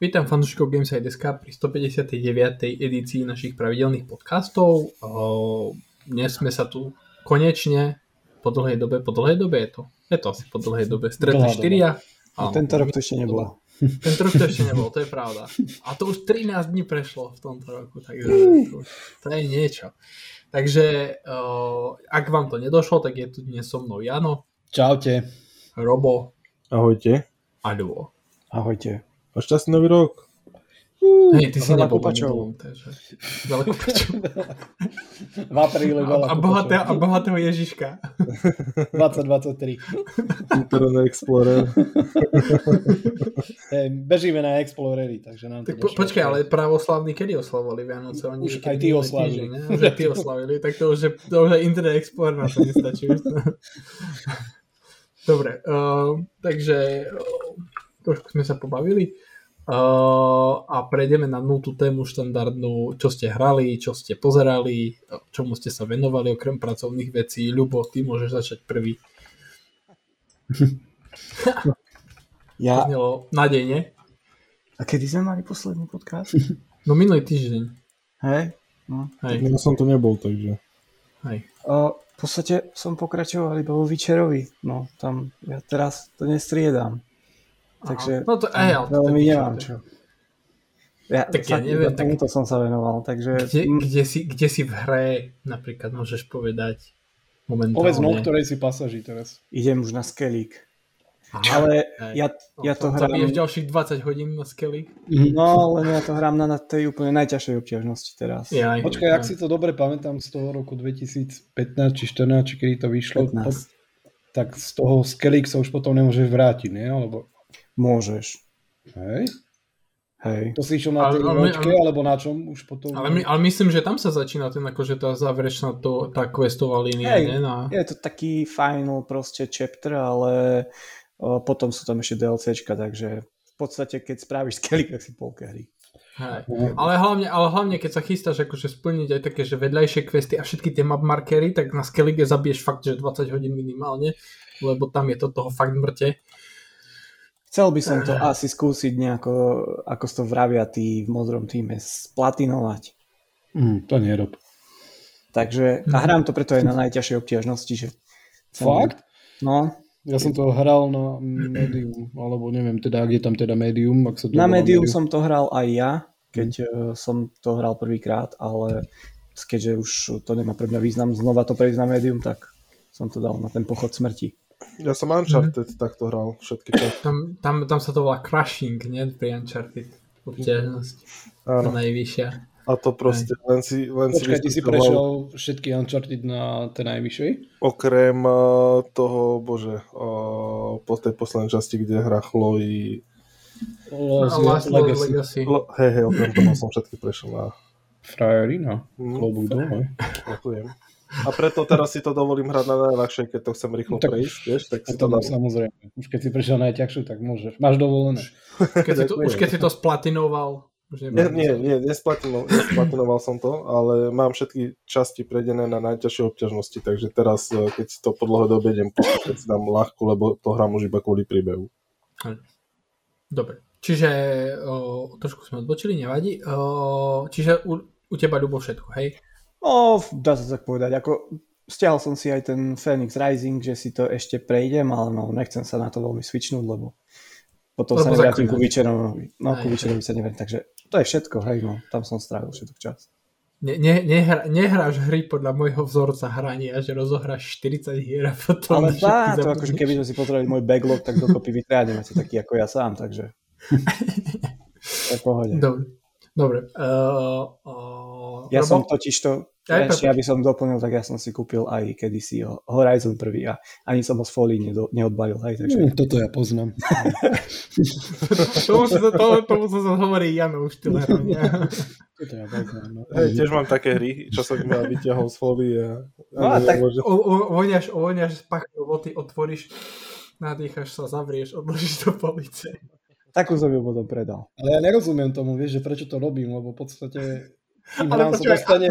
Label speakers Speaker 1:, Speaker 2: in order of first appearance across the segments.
Speaker 1: Vítam fanúšikov Gameside.sk pri 159. edícii našich pravidelných podcastov. Dnes sme sa tu konečne po dlhej dobe, po dlhej dobe je to, je to asi po dlhej dobe, stretli štyria.
Speaker 2: No, tento rok to ešte nebolo.
Speaker 1: Tento rok to ešte nebolo, to je pravda. A to už 13 dní prešlo v tomto roku, takže to, to je niečo. Takže ak vám to nedošlo, tak je tu dnes so mnou Jano.
Speaker 3: Čaute.
Speaker 1: Robo.
Speaker 4: Ahojte.
Speaker 1: A.
Speaker 2: Ahojte.
Speaker 4: A šťastný nový rok.
Speaker 1: Hej, ty si nebol minulom, takže veľa kupačov.
Speaker 3: v apríli veľa
Speaker 1: a, bohatého, a bohatého Ježiška.
Speaker 3: 2023.
Speaker 4: Internet Explorer.
Speaker 3: hey, bežíme na Explorery, takže nám
Speaker 1: to tak po, Počkaj, ale pravoslavní kedy oslavovali Vianoce? Oni
Speaker 3: už aj ty oslavili.
Speaker 1: Týždeň, už aj ty oslavili, tak to už je, to už je Internet Explorer na to nestačí. Dobre, uh, takže uh, trošku sme sa pobavili uh, a prejdeme na nultú tému štandardnú, čo ste hrali, čo ste pozerali, čomu ste sa venovali okrem pracovných vecí. Ľubo, ty môžeš začať prvý.
Speaker 2: ja...
Speaker 1: nádejne.
Speaker 2: A kedy sme mali posledný podcast?
Speaker 1: No minulý týždeň.
Speaker 2: Hej? No.
Speaker 4: Hej. Ja som tu nebol, takže.
Speaker 1: Hej.
Speaker 2: Uh, v podstate som pokračoval iba vo Vyčerovi. No, tam ja teraz to nestriedam. Takže
Speaker 1: no to, aj, ale
Speaker 2: veľmi nemám čo. Ja,
Speaker 1: tak ja neviem, tak...
Speaker 2: Tomuto som sa venoval, takže...
Speaker 1: Kde, kde, si, kde si v hre, napríklad môžeš povedať momentálne?
Speaker 3: Povedz no, ktorej si pasaží teraz.
Speaker 2: Idem už na Skelík. Aha, ale aj. ja, ja to hrám...
Speaker 1: Zabiješ ďalších 20 hodín na Skelly?
Speaker 2: No, len ja to hrám na, na tej úplne najťažšej obťažnosti teraz.
Speaker 3: Ja, Počkaj, ja. ak si to dobre pamätám z toho roku 2015 či 14, či kedy to vyšlo, to, tak z toho Skelly sa už potom nemôžeš vrátiť, nie? Alebo...
Speaker 2: Môžeš.
Speaker 3: Hej?
Speaker 2: Hej.
Speaker 3: To si išiel na tej loďke, alebo na čom už potom?
Speaker 1: Ale, my, ale myslím, že tam sa začína ten akože tá záverečná to, tá questová línia,
Speaker 2: Hej,
Speaker 1: nie? Na...
Speaker 2: Je to taký final proste chapter, ale o, potom sú tam ešte DLCčka, takže v podstate keď spravíš skelly, tak si polke hry.
Speaker 1: Hej. Ale, hlavne, ale hlavne, keď sa chystáš akože splniť aj také, že vedľajšie questy a všetky tie map markery, tak na Skellige zabiješ fakt, že 20 hodín minimálne, lebo tam je to toho fakt mŕte.
Speaker 2: Chcel by som to asi skúsiť nejako, ako to vravia tí v modrom týme, splatinovať.
Speaker 3: Mm, to nerob.
Speaker 2: Takže, a hrám to preto aj na najťažšej obťažnosti, že...
Speaker 3: Fakt?
Speaker 2: No.
Speaker 3: Ja som to hral na medium, alebo neviem teda, ak je tam teda medium. Ak sa to
Speaker 2: na medium, medium som to hral aj ja, keď mm. som to hral prvýkrát, ale keďže už to nemá pre mňa význam znova to prejsť na medium, tak som to dal na ten pochod smrti.
Speaker 4: Ja som Uncharted mm. takto hral všetky časy.
Speaker 1: Tam, tam, tam sa to volá Crushing, nie? Pri Uncharted. Obťažnosť. To najvyššia.
Speaker 4: A to proste Aj. len si... Len
Speaker 3: Počkaj, si ty si prešiel všetky Uncharted na tej najvyššej?
Speaker 4: Okrem uh, toho, bože, uh, po tej poslednej časti, kde hra Chloe...
Speaker 1: Last Legacy. Legacy.
Speaker 4: L- hej, hej, okrem toho som všetky prešiel na...
Speaker 3: Frajerina. Mm. Klobúk dole.
Speaker 4: Ďakujem. A preto teraz si to dovolím hrať na najľahšej, keď to chcem rýchlo tak, prejsť, vieš, tak si to,
Speaker 3: dám. Samozrejme. Už keď si prešiel najťažšiu, tak môžeš. Máš dovolené.
Speaker 1: Keď si to, už keď si to splatinoval.
Speaker 4: Už nie, nie, nie nesplatinoval, nesplatinoval som to, ale mám všetky časti predené na najťažšie obťažnosti, takže teraz, eh, keď si to po dlhé dobe idem keď si dám ľahku, lebo to hrám už iba kvôli príbehu.
Speaker 1: Dobre. Čiže o, trošku sme odbočili, nevadí. O, čiže u, u teba ľubo všetko, hej?
Speaker 2: No, dá sa tak povedať. Ako, stiahol som si aj ten Phoenix Rising, že si to ešte prejdem, ale no, nechcem sa na to veľmi switchnúť, lebo potom lebo sa nevrátim ku Witcherovi. No, ku Witcherovi sa nevrátim, takže to je všetko, hej, no, tam som strávil všetok čas.
Speaker 1: Ne, ne, nehra, nehráš hry podľa môjho vzorca hrania, že rozohráš 40 hier a potom...
Speaker 2: Ale tá, to akože keby sme si pozreli môj backlog, tak dokopy vytriademe si taký ako ja sám, takže... to je pohode.
Speaker 1: Dobre. Dobre. Uh, uh,
Speaker 2: ja Robo? som totiž to, ešte aby som doplnil, tak ja som si kúpil aj kedysi Horizon prvý a ani som ho z folii nedo, neodbalil. Hej, takže...
Speaker 3: Mm, toto ja poznám.
Speaker 1: tomu, sa, to, tomu sa hovorí Jano už
Speaker 3: toto
Speaker 4: ja poznám. No. Hej, tiež mám také hry, čo som ma vyťahol z folii. A,
Speaker 1: no a tak ovoňaš, ovoňaš pach roboty, otvoríš, nadýchaš sa, zavrieš, odložíš do police.
Speaker 2: Takú som ju potom predal.
Speaker 3: Ale ja nerozumiem tomu, vieš, že prečo to robím, lebo v podstate
Speaker 1: ale počkaj, dostane...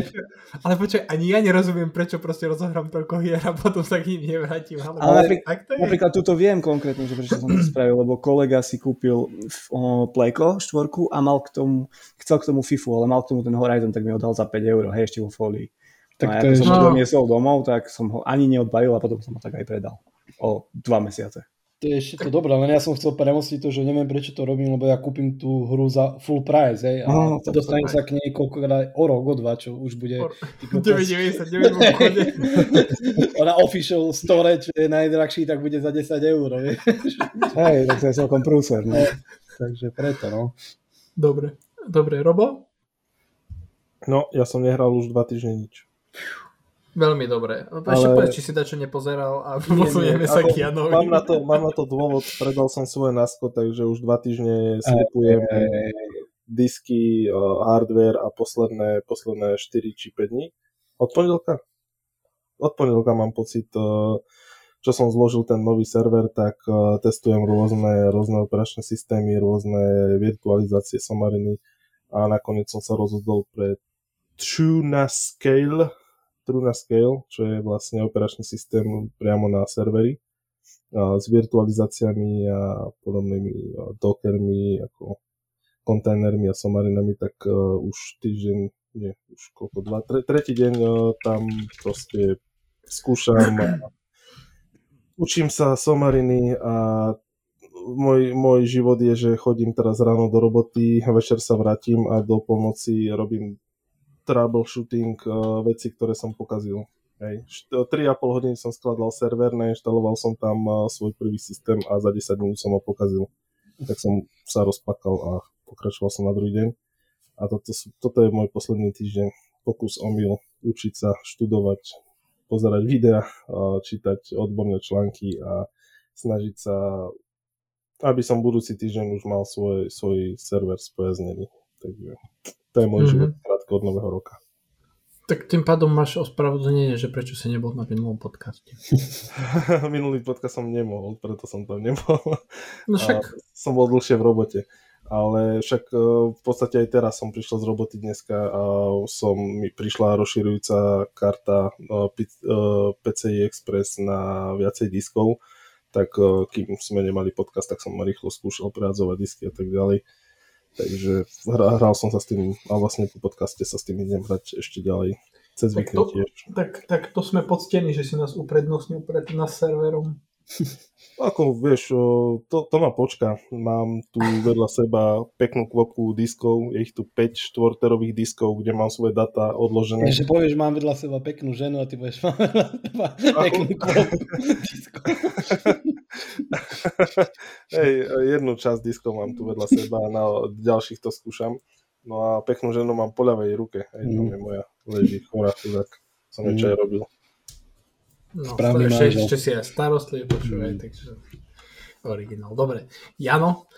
Speaker 1: ale počkaj, ani ja nerozumiem, prečo proste rozohrám toľko hier a potom sa k ním nevrátim. Ale,
Speaker 2: ale napríklad, to je? napríklad túto viem konkrétne, že prečo som to spravil, lebo kolega si kúpil o, Playko štvorku a mal k tomu, chcel k tomu FIFU, ale mal k tomu ten Horizon, tak mi ho dal za 5 eur, hej, ešte vo folii. Tak no, to je, som ho doniesol domov, tak som ho ani neodbalil a potom som ho tak aj predal. O dva mesiace.
Speaker 3: To je ešte to dobré, len ja som chcel premostiť to, že neviem prečo to robím, lebo ja kúpim tú hru za full price, hej, a oh, dostanem sa k nej koľkokrát o rok, o dva, čo už bude...
Speaker 1: 99
Speaker 3: Na official store, čo je najdrahší, tak bude za 10 eur,
Speaker 2: Hej, tak to je celkom prúser, no.
Speaker 3: Takže preto, no.
Speaker 1: Dobre, dobre, Robo?
Speaker 4: No, ja som nehral už dva týždne nič.
Speaker 1: Veľmi dobre. No, ešte ale... povedz, či si dačo nepozeral a posunieme sa k Janovi.
Speaker 4: Mám na, to, mám na to dôvod, predal som svoje nasko, takže už dva týždne slipujem disky, hardware a posledné, posledné 4 či 5 dní. Od pondelka? Od pondelka mám pocit, čo som zložil ten nový server, tak testujem rôzne, rôzne operačné systémy, rôzne virtualizácie Somariny a nakoniec som sa rozhodol pre Tuna Scale, Truna Scale, čo je vlastne operačný systém priamo na servery s virtualizáciami a podobnými dockermi, ako kontajnermi a somarinami, tak uh, už týždeň, nie, už koľko, dva, tre, tretí deň uh, tam proste skúšam a učím sa somariny a môj, môj život je, že chodím teraz ráno do roboty, večer sa vrátim a do pomoci robím troubleshooting uh, veci, ktoré som pokazil. Hej. 3,5 hodiny som skladal server, nainštaloval som tam uh, svoj prvý systém a za 10 minút som ho pokazil. Tak som sa rozplakal a pokračoval som na druhý deň. A toto, toto je môj posledný týždeň. Pokus omyl, učiť sa, študovať, pozerať videa, uh, čítať odborné články a snažiť sa, aby som budúci týždeň už mal svoj, svoj server spojaznený. Takže to je môj mm-hmm. život krátko od nového roka.
Speaker 1: Tak tým pádom máš ospravedlnenie, že prečo si nebol na minulom podcaste.
Speaker 4: Minulý podcast som nemohol, preto som tam nemohol.
Speaker 1: No však...
Speaker 4: som bol dlhšie v robote. Ale však e, v podstate aj teraz som prišiel z roboty dneska a som, mi prišla rozširujúca karta e, PCI Express na viacej diskov, tak e, kým sme nemali podcast, tak som rýchlo skúšal prehádzovať disky a tak ďalej Takže hral som sa s tým a vlastne po podcaste sa s tým idem hrať ešte ďalej. Cez tak to, tiež.
Speaker 1: Tak, tak to sme poctení, že si nás uprednostnil pred nás serverom.
Speaker 4: Ako vieš, to, to ma počka. Mám tu vedľa seba peknú kvopku diskov, je ich tu 5 štvorterových diskov, kde mám svoje data odložené.
Speaker 3: Takže povieš, mám vedľa seba peknú ženu a ty budeš mám vedľa seba peknú kvopku diskov.
Speaker 4: Hej, jednu časť diskov mám tu vedľa seba a na ďalších to skúšam. No a peknú ženu mám po ľavej ruke. Hej, mm. to je moja leží chorá chudák. Som mm. niečo aj robil.
Speaker 1: No, Správny ešte, ešte si aj starostlivý počúvaj, mm. takže originál. Dobre. Jano?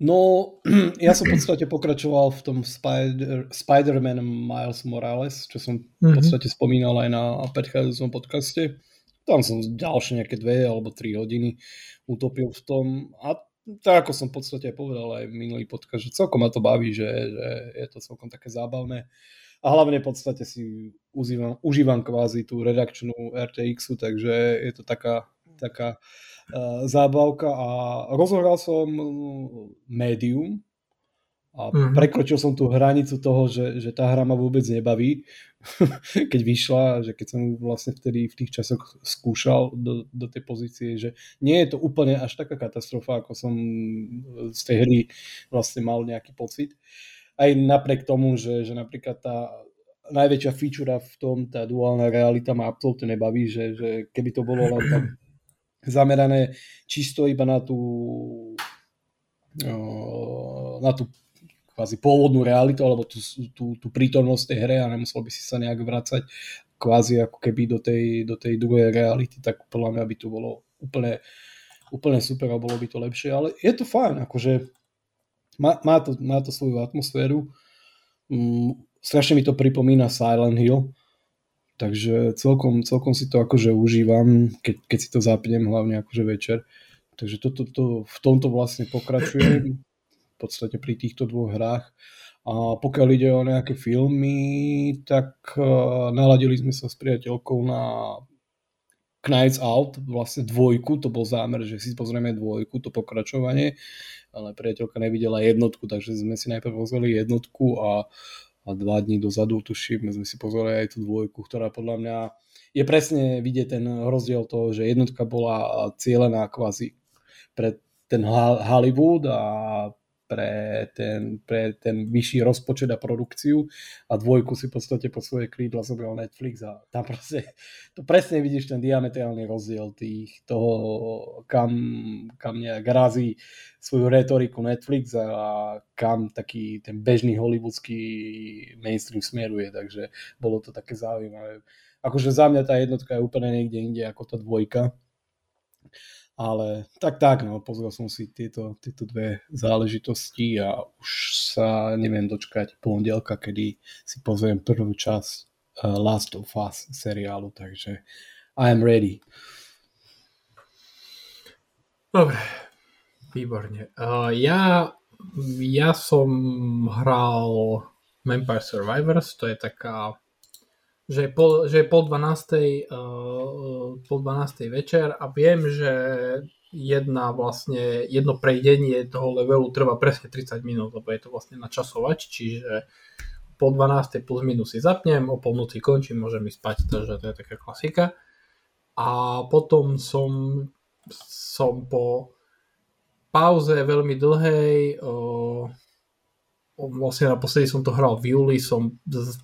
Speaker 3: No, ja som v podstate pokračoval v tom Spider, Spider-Man Miles Morales, čo som v mhm. podstate spomínal aj na predchádzajúcom podcaste. Tam som ďalšie nejaké dve alebo tri hodiny utopil v tom. A tak ako som v podstate povedal aj minulý podcast, že celkom ma to baví, že, že je to celkom také zábavné. A hlavne v podstate si užívam, užívam kvázi tú redakčnú RTX, takže je to taká, taká uh, zábavka. A rozohral som médium a mm-hmm. prekročil som tú hranicu toho, že, že tá hra ma vôbec nebaví, keď vyšla, že keď som vlastne vtedy v tých časoch skúšal do, do tej pozície, že nie je to úplne až taká katastrofa, ako som z tej hry vlastne mal nejaký pocit. Aj napriek tomu, že, že napríklad tá najväčšia feature v tom, tá duálna realita ma absolútne nebaví, že, že keby to bolo len tam zamerané čisto iba na tú na tú kvázi pôvodnú realitu alebo tú, tú, tú prítomnosť tej hre a nemusel by si sa nejak vracať kvázi ako keby do tej, do tej druhej reality, tak podľa mňa by to bolo úplne, úplne super a bolo by to lepšie, ale je to fajn, akože má, má, to, má to svoju atmosféru. Mm, strašne mi to pripomína Silent Hill, takže celkom, celkom si to akože užívam, keď, keď si to zapnem, hlavne akože večer. Takže to, to, to, v tomto vlastne pokračujem. Podstate pri týchto dvoch hrách. A pokiaľ ide o nejaké filmy, tak uh, naladili sme sa s priateľkou na Knights Out, vlastne dvojku, to bol zámer, že si pozrieme dvojku, to pokračovanie, ale priateľka nevidela jednotku, takže sme si najprv pozreli jednotku a, a dva dní dozadu, tuším, sme si pozreli aj tú dvojku, ktorá podľa mňa je presne vidieť ten rozdiel toho, že jednotka bola cieľená kvázi pre ten Hollywood a pre ten, pre ten vyšší rozpočet a produkciu a dvojku si v podstate po svoje krídla zobral Netflix a tam proste, to presne vidíš ten diametrálny rozdiel tých toho, kam, kam nejak razí svoju retoriku Netflix a kam taký ten bežný hollywoodský mainstream smeruje, takže bolo to také zaujímavé. Akože za mňa tá jednotka je úplne niekde inde ako tá dvojka ale tak tak, no, pozrel som si tieto, tieto dve záležitosti a už sa neviem dočkať pondelka, kedy si pozriem prvú časť uh, Last of Us seriálu, takže I am ready.
Speaker 1: Dobre, výborne. Uh, ja, ja som hral Vampire Survivors, to je taká že je pol, že je pol 12. Uh, pol 12. večer a viem, že jedna vlastne, jedno prejdenie toho levelu trvá presne 30 minút, lebo je to vlastne na časovač, čiže po 12. plus minus si zapnem, o polnoci končím, môžem ísť spať, takže to je taká klasika. A potom som, som po pauze veľmi dlhej uh, vlastne naposledy som to hral v júli, som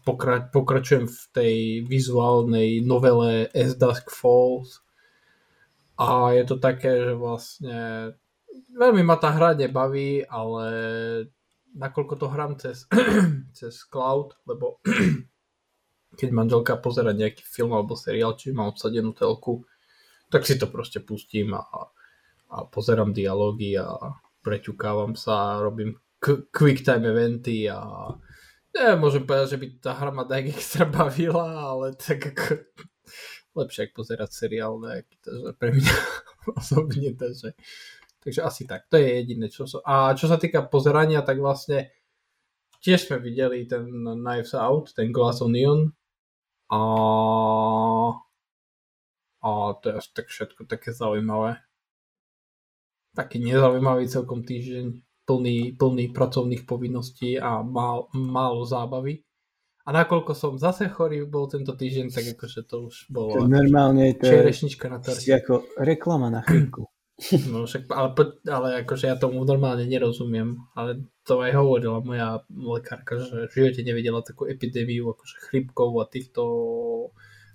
Speaker 1: pokra- pokračujem v tej vizuálnej novele As Dusk Falls. A je to také, že vlastne veľmi ma tá hra nebaví, ale nakoľko to hrám cez, cez cloud, lebo keď manželka pozera nejaký film alebo seriál, či má obsadenú telku, tak si to proste pustím a, a pozerám dialógy a preťukávam sa a robím quick time eventy a neviem, môžem povedať, že by tá hra ma tak extra bavila, ale tak ako lepšie ako pozerať seriál nejaký, takže pre mňa osobne, takže, takže asi tak, to je jediné, čo som, a čo sa týka pozerania, tak vlastne tiež sme videli ten Knives Out, ten Glass Onion a a to je až tak všetko také zaujímavé. Taký nezaujímavý celkom týždeň plný, plný pracovných povinností a mal, málo zábavy. A nakoľko som zase chorý bol tento týždeň, tak akože to už bolo
Speaker 2: to normálne to
Speaker 1: čerešnička na
Speaker 2: torte. ako reklama na chvíľku.
Speaker 1: No však, ale, ale akože ja tomu normálne nerozumiem, ale to aj hovorila moja lekárka, že v živote nevidela takú epidémiu akože chrypkov a týchto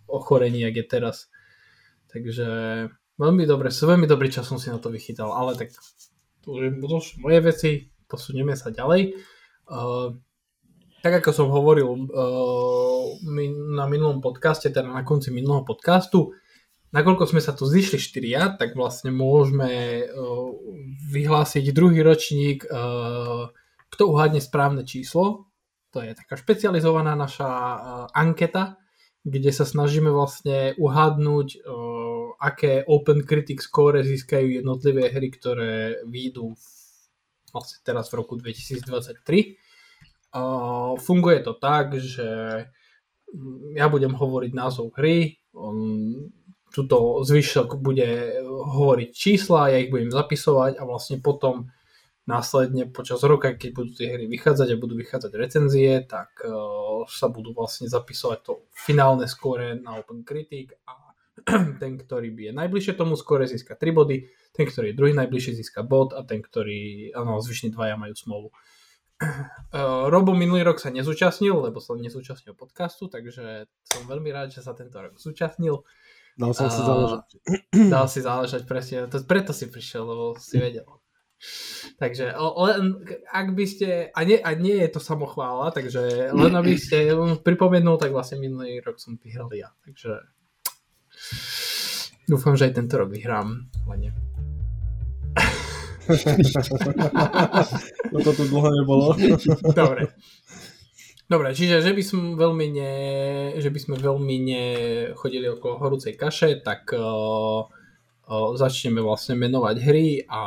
Speaker 1: ochorení, jak je teraz. Takže veľmi dobre, veľmi dobrý čas som si na to vychytal, ale tak to už moje veci, posunieme sa ďalej. Uh, tak ako som hovoril uh, na minulom podcaste, teda na konci minulého podcastu, nakoľko sme sa tu zišli štyria, tak vlastne môžeme uh, vyhlásiť druhý ročník, uh, kto uhádne správne číslo. To je taká špecializovaná naša uh, anketa, kde sa snažíme vlastne uhádnuť uh, aké Open Critic Score získajú jednotlivé hry, ktoré výjdu vlastne teraz v roku 2023. Uh, funguje to tak, že ja budem hovoriť názov hry, um, tuto zvyšok bude hovoriť čísla, ja ich budem zapisovať a vlastne potom následne počas roka, keď budú tie hry vychádzať a budú vychádzať recenzie, tak uh, sa budú vlastne zapisovať to finálne skóre na Open Critic a ten, ktorý je najbližšie tomu skore získa 3 body, ten, ktorý je druhý najbližšie získa bod a ten, ktorý, áno, zvyšní dvaja majú smolu. Uh, Robo minulý rok sa nezúčastnil, lebo som nezúčastnil podcastu, takže som veľmi rád, že sa tento rok zúčastnil.
Speaker 2: Dal som si záležať.
Speaker 1: Dal si záležať, presne. To, preto si prišiel, lebo si vedel. Takže len, ak by ste, a nie, a nie je to samochvála, takže len aby ste pripomenul, tak vlastne minulý rok som vyhral ja. Takže Dúfam, že aj tento rok vyhrám. Len
Speaker 4: no to tu dlho nebolo.
Speaker 1: Dobre. Dobre, čiže že by, sme veľmi ne, že by sme veľmi nechodili okolo horúcej kaše, tak uh, začneme vlastne menovať hry a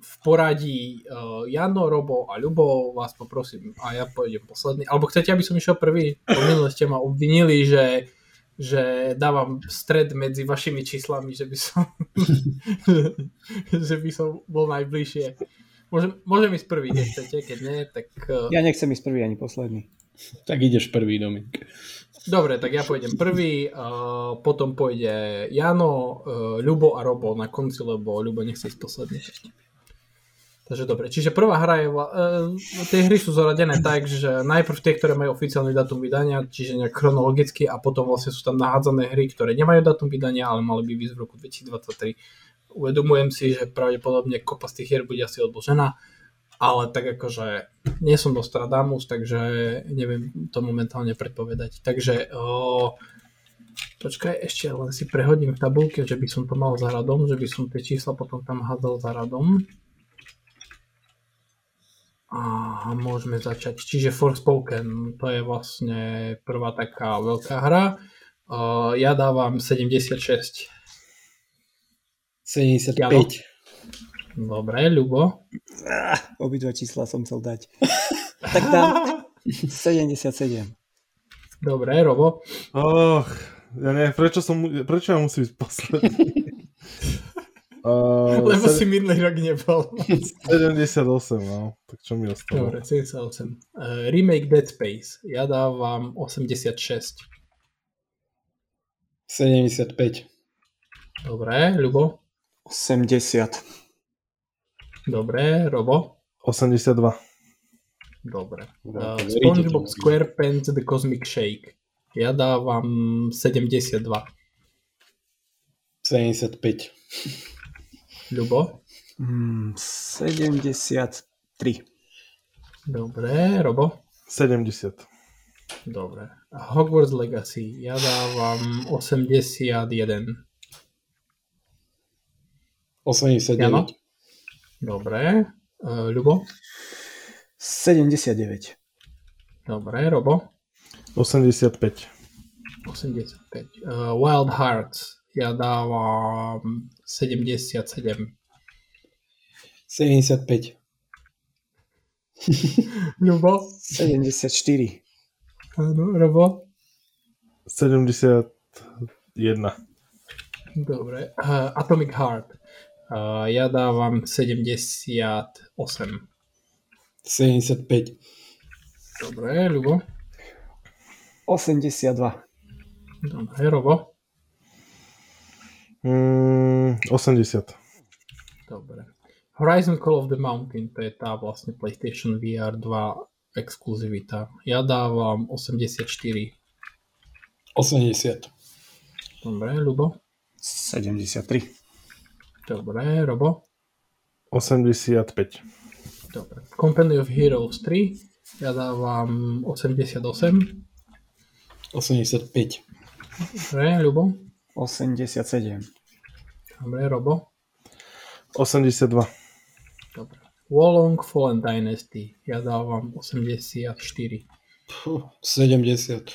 Speaker 1: v poradí Jano, Robo a Ľubo vás poprosím a ja pôjdem posledný. Alebo chcete, aby som išiel prvý? Po ste ma obvinili, že že dávam stred medzi vašimi číslami, že by som že by som bol najbližšie. Môžem, môžem ísť prvý, keď chcete, keď nie, tak...
Speaker 2: Ja nechcem ísť prvý ani posledný.
Speaker 3: Tak ideš prvý, Dominik.
Speaker 1: Dobre, tak ja pôjdem prvý, uh, potom pôjde Jano, uh, Ľubo a Robo na konci, lebo Ľubo nechce ísť posledný. Takže dobre, čiže prvá hra je, uh, tie hry sú zoradené tak, že najprv tie, ktoré majú oficiálny datum vydania, čiže nejak chronologicky a potom vlastne sú tam nahádzané hry, ktoré nemajú datum vydania, ale mali by byť v roku 2023. Uvedomujem si, že pravdepodobne kopa z tých hier bude asi odložená, ale tak akože nie som Nostradamus, takže neviem to momentálne predpovedať. Takže o, počkaj, ešte len si prehodím v tabulke, že by som to mal za radom, že by som tie čísla potom tam hádzal za radom. A môžeme začať. Čiže Forspoken, to je vlastne prvá taká veľká hra. Uh, ja dávam 76.
Speaker 3: 75. Ja,
Speaker 1: Dobre, Ľubo.
Speaker 2: Ah, obidva čísla som chcel dať. tak dám 77.
Speaker 1: Dobre, Robo.
Speaker 4: Oh, ja neviem, prečo, som, prečo ja musím byť posledný?
Speaker 1: Uh, Lebo si minulý rok nebol.
Speaker 4: 78, no. Tak čo mi ostalo?
Speaker 1: Dobre, 78. Uh, remake Dead Space. Ja dávam 86.
Speaker 3: 75.
Speaker 1: Dobre, Ľubo?
Speaker 2: 80.
Speaker 1: Dobre, Robo?
Speaker 4: 82.
Speaker 1: Dobre. Uh, SpongeBob SquarePants The Cosmic Shake. Ja dávam 72.
Speaker 3: 75.
Speaker 1: Ľubo?
Speaker 2: Mm, 73.
Speaker 1: Dobre, Robo?
Speaker 4: 70.
Speaker 1: Dobre. Hogwarts Legacy. Ja dávam 81.
Speaker 3: 89. Jano?
Speaker 1: Dobre. Uh, Ľubo?
Speaker 2: 79.
Speaker 1: Dobre, Robo?
Speaker 4: 85.
Speaker 1: 85. Uh, Wild Hearts. Ja dávam 77.
Speaker 3: 75.
Speaker 1: Ľubo?
Speaker 2: 74.
Speaker 1: Áno, Robo?
Speaker 4: 71.
Speaker 1: Dobre. Uh, Atomic Heart. Uh, ja dávam 78.
Speaker 3: 75.
Speaker 1: Dobre, Ľubo?
Speaker 2: 82.
Speaker 1: Dobre, Robo?
Speaker 4: Mm, 80.
Speaker 1: Dobre. Horizon Call of the Mountain, to je tá vlastne PlayStation VR 2 exkluzivita. Ja dávam 84.
Speaker 3: 80.
Speaker 1: Dobre, Ľubo?
Speaker 2: 73.
Speaker 1: Dobre, Robo?
Speaker 4: 85.
Speaker 1: Dobre. Company of Heroes 3. Ja dávam 88.
Speaker 3: 85.
Speaker 1: Dobre, Ľubo?
Speaker 2: 87.
Speaker 1: Dobre, Robo?
Speaker 4: 82.
Speaker 1: Dobre. Wolong Fallen Dynasty. Ja dávam 84.
Speaker 3: Puh, 70.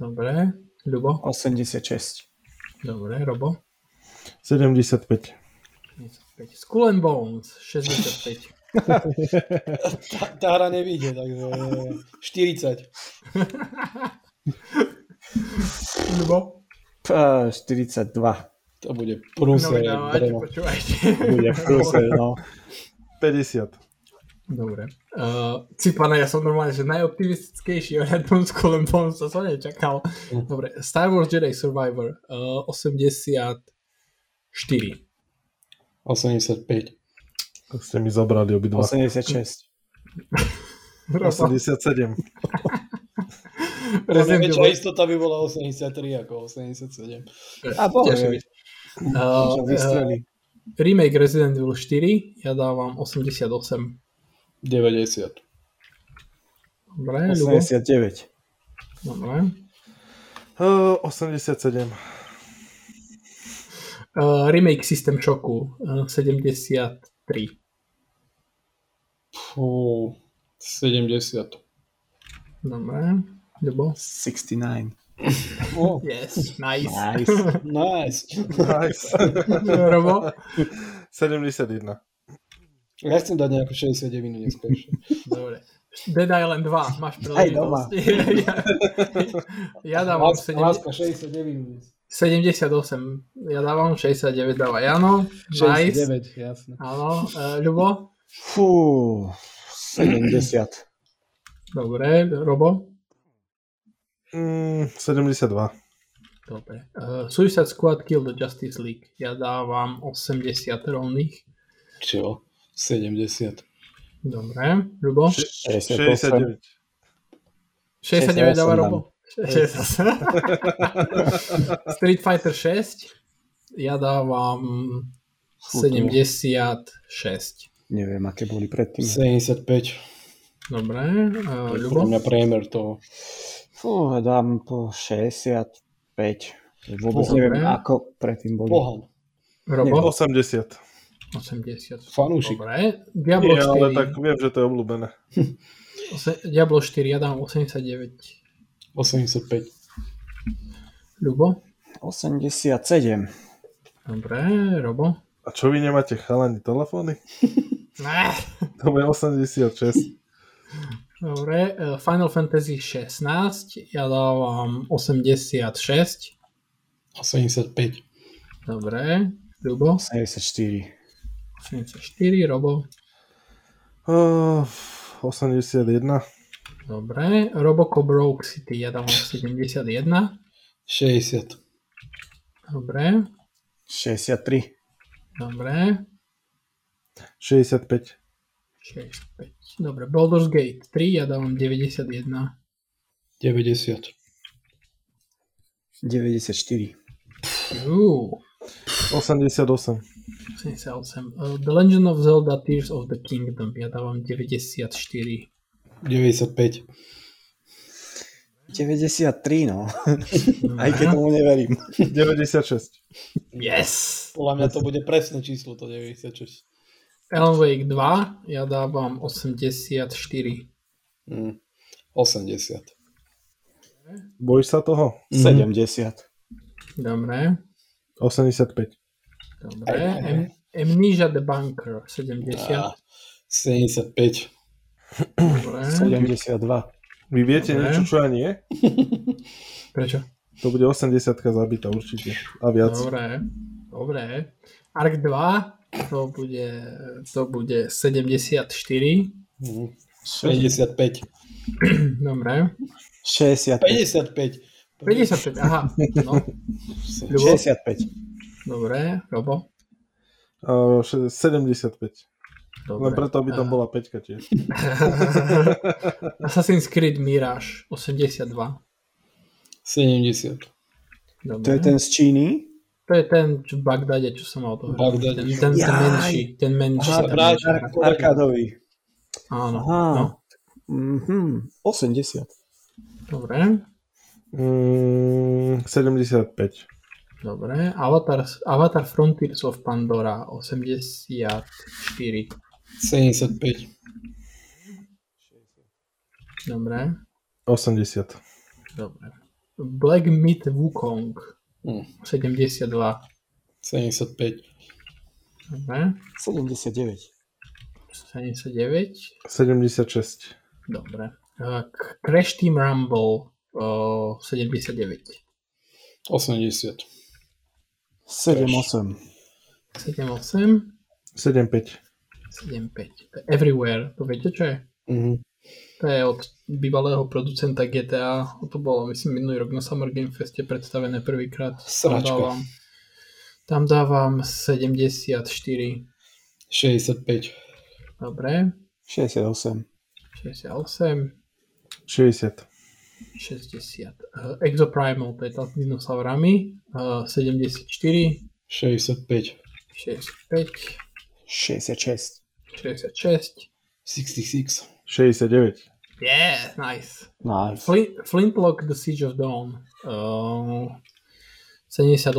Speaker 1: Dobre. Ľubo?
Speaker 2: 86.
Speaker 1: Dobre, Robo?
Speaker 4: 75.
Speaker 1: 75. Skull and Bones, 65.
Speaker 3: tá, tá hra nevíde, takže 40.
Speaker 1: Ľubo?
Speaker 2: 42.
Speaker 3: To bude prúser.
Speaker 1: No, no, počúvajte.
Speaker 2: Bude prúser, no.
Speaker 4: 50.
Speaker 1: Dobre. Uh, Cipana, ja som normálne, že najoptimistickejší ohľadom Skull and Bones, to som nečakal. Mm. Dobre, Star Wars Jedi Survivor, uh, 80 4.
Speaker 3: 85.
Speaker 4: Tak ste mi zobrali obidva.
Speaker 2: 86.
Speaker 4: 87.
Speaker 3: Väčšia istota by bola 83 ako 87.
Speaker 2: A bože. Uh, uh,
Speaker 1: remake Resident Evil 4 ja dávam 88.
Speaker 3: 90.
Speaker 1: Dobre,
Speaker 2: 89.
Speaker 1: Dobre.
Speaker 4: Uh, 87.
Speaker 1: Uh, remake System Shocku uh, 73.
Speaker 3: Fú, 70.
Speaker 1: Dobre, Ľubo?
Speaker 2: 69.
Speaker 1: Oh. Yes, nice.
Speaker 2: Nice.
Speaker 3: Nice.
Speaker 4: Nice.
Speaker 1: Robo?
Speaker 4: 71.
Speaker 3: Ja chcem dať nejakú 69 neskôršie.
Speaker 1: Dobre. Dead Island 2, máš
Speaker 2: Aj doma.
Speaker 1: príležitosť. ja, ja dávam
Speaker 3: Láska,
Speaker 1: 7,
Speaker 3: láska 69
Speaker 1: 78. Ja dávam 69, dáva Jano. Nice.
Speaker 3: 69, jasné.
Speaker 1: Áno. Uh, Ľubo?
Speaker 2: Fú, 70.
Speaker 1: Dobre. Robo?
Speaker 4: Mm, 72.
Speaker 1: Dobre. Uh, Suicide Squad Kill the Justice League. Ja dávam 80 rovných.
Speaker 3: Čo? 70.
Speaker 1: Dobre. Ľubo?
Speaker 2: 68.
Speaker 1: 69 dáva
Speaker 2: 68
Speaker 1: Robo. 68. Street Fighter 6. Ja dávam
Speaker 2: Fú, to-
Speaker 1: 76.
Speaker 2: Neviem, aké boli predtým.
Speaker 3: 75.
Speaker 1: Dobre. Uh, Ľubo?
Speaker 3: podľa mňa priemer toho.
Speaker 2: Fú, dám po 65. Vôbec
Speaker 1: Dobre.
Speaker 2: neviem, ako predtým boli.
Speaker 3: Pohan.
Speaker 1: Robo?
Speaker 4: 80.
Speaker 1: 80.
Speaker 3: Fanúšik.
Speaker 1: Dobre. Diablo
Speaker 4: Nie,
Speaker 1: 4.
Speaker 4: ale tak viem, že to je obľúbené.
Speaker 1: Diablo 4, ja dám 89.
Speaker 3: 85.
Speaker 1: Ľubo?
Speaker 2: 87.
Speaker 1: Dobre, Robo?
Speaker 4: A čo vy nemáte chalani telefóny?
Speaker 1: Ne.
Speaker 4: To je 86.
Speaker 1: Dobre, eh, Final Fantasy 16, ja dávam 86.
Speaker 3: 85.
Speaker 1: Dobre, Ľubo?
Speaker 2: 74.
Speaker 1: 84, Robo?
Speaker 4: Uh, 81.
Speaker 1: Dobre, Robocop Rogue City, ja dávam 71.
Speaker 3: 60.
Speaker 1: Dobre,
Speaker 2: 63.
Speaker 1: dobre,
Speaker 4: 65.
Speaker 1: 65. Dobre, Baldur's Gate 3, ja dávam 91.
Speaker 3: 90.
Speaker 2: 94.
Speaker 1: Uuu,
Speaker 4: 88.
Speaker 1: 88. Uh, The Legend of Zelda Tears of the Kingdom, ja dávam 94.
Speaker 3: 95.
Speaker 2: 93, no. Aj keď
Speaker 1: Dobre.
Speaker 2: tomu neverím.
Speaker 4: 96.
Speaker 1: Yes!
Speaker 3: Podľa mňa to bude presné číslo, to 96.
Speaker 1: Alan Wake 2, ja dávam 84.
Speaker 3: Mm. 80.
Speaker 4: Bojíš sa toho?
Speaker 3: Mhm.
Speaker 2: 70.
Speaker 1: Dobre,
Speaker 4: 85.
Speaker 1: dobre. Am- Amnesia the Bunker 70.
Speaker 3: Á, 75.
Speaker 1: Dobre.
Speaker 2: 72.
Speaker 4: Vy viete
Speaker 1: Dobre.
Speaker 4: niečo, čo ja nie?
Speaker 1: Prečo?
Speaker 4: To bude 80 zabitá určite. A viac.
Speaker 1: Dobre, dobre. Ark 2, to bude, to bude 74.
Speaker 3: Mm. 55.
Speaker 1: Dobre.
Speaker 2: 65.
Speaker 3: 55.
Speaker 1: 55, aha. No, Ľubo?
Speaker 2: 65.
Speaker 1: dobre. Robo?
Speaker 4: Uh, 75.
Speaker 1: Dobre.
Speaker 4: Len preto, aby tam bola 5 tiež.
Speaker 1: Assassin's Creed Mirage 82.
Speaker 3: 70.
Speaker 1: Dobre.
Speaker 2: To je ten z Číny?
Speaker 1: To je ten čo v Bagdade, čo som mal to.
Speaker 3: Bagdade.
Speaker 1: Ten, ten, ten menší. Ten menší.
Speaker 3: Aha,
Speaker 1: ten
Speaker 3: práve.
Speaker 1: menší.
Speaker 2: Ar- Arkádový.
Speaker 1: Áno.
Speaker 2: Aha.
Speaker 1: No.
Speaker 2: Mhm. 80.
Speaker 1: Dobre.
Speaker 4: Mm, 75.
Speaker 1: Dobre. Avatar, Avatar Frontiers of Pandora 84.
Speaker 3: 75.
Speaker 1: Dobre.
Speaker 4: 80.
Speaker 1: Dobre. Black Myth Wukong. 72.
Speaker 3: 75.
Speaker 1: Dobre.
Speaker 2: 79.
Speaker 1: 79.
Speaker 4: 76.
Speaker 1: Dobre. Uh, Crash Team Rumble uh, 79.
Speaker 3: 80.
Speaker 2: 78.
Speaker 1: 78.
Speaker 4: 75.
Speaker 1: 75. To je Everywhere. To viete, čo je?
Speaker 3: Mhm.
Speaker 1: To je od bývalého producenta GTA. To bolo, myslím, minulý rok na Summer Game Feste predstavené prvýkrát. Tam dávam, tam dávam 74.
Speaker 3: 65.
Speaker 1: Dobre.
Speaker 2: 68.
Speaker 1: 68.
Speaker 4: 60.
Speaker 1: 60. Uh, Exoprimal, to je tá s dinosaurami. Uh, 74.
Speaker 3: 65.
Speaker 1: 65.
Speaker 2: 66.
Speaker 1: 66.
Speaker 3: 66.
Speaker 4: 69.
Speaker 1: Yeah, nice.
Speaker 2: Nice.
Speaker 1: Flint, Flintlock The Siege of Dawn. Uh, 78.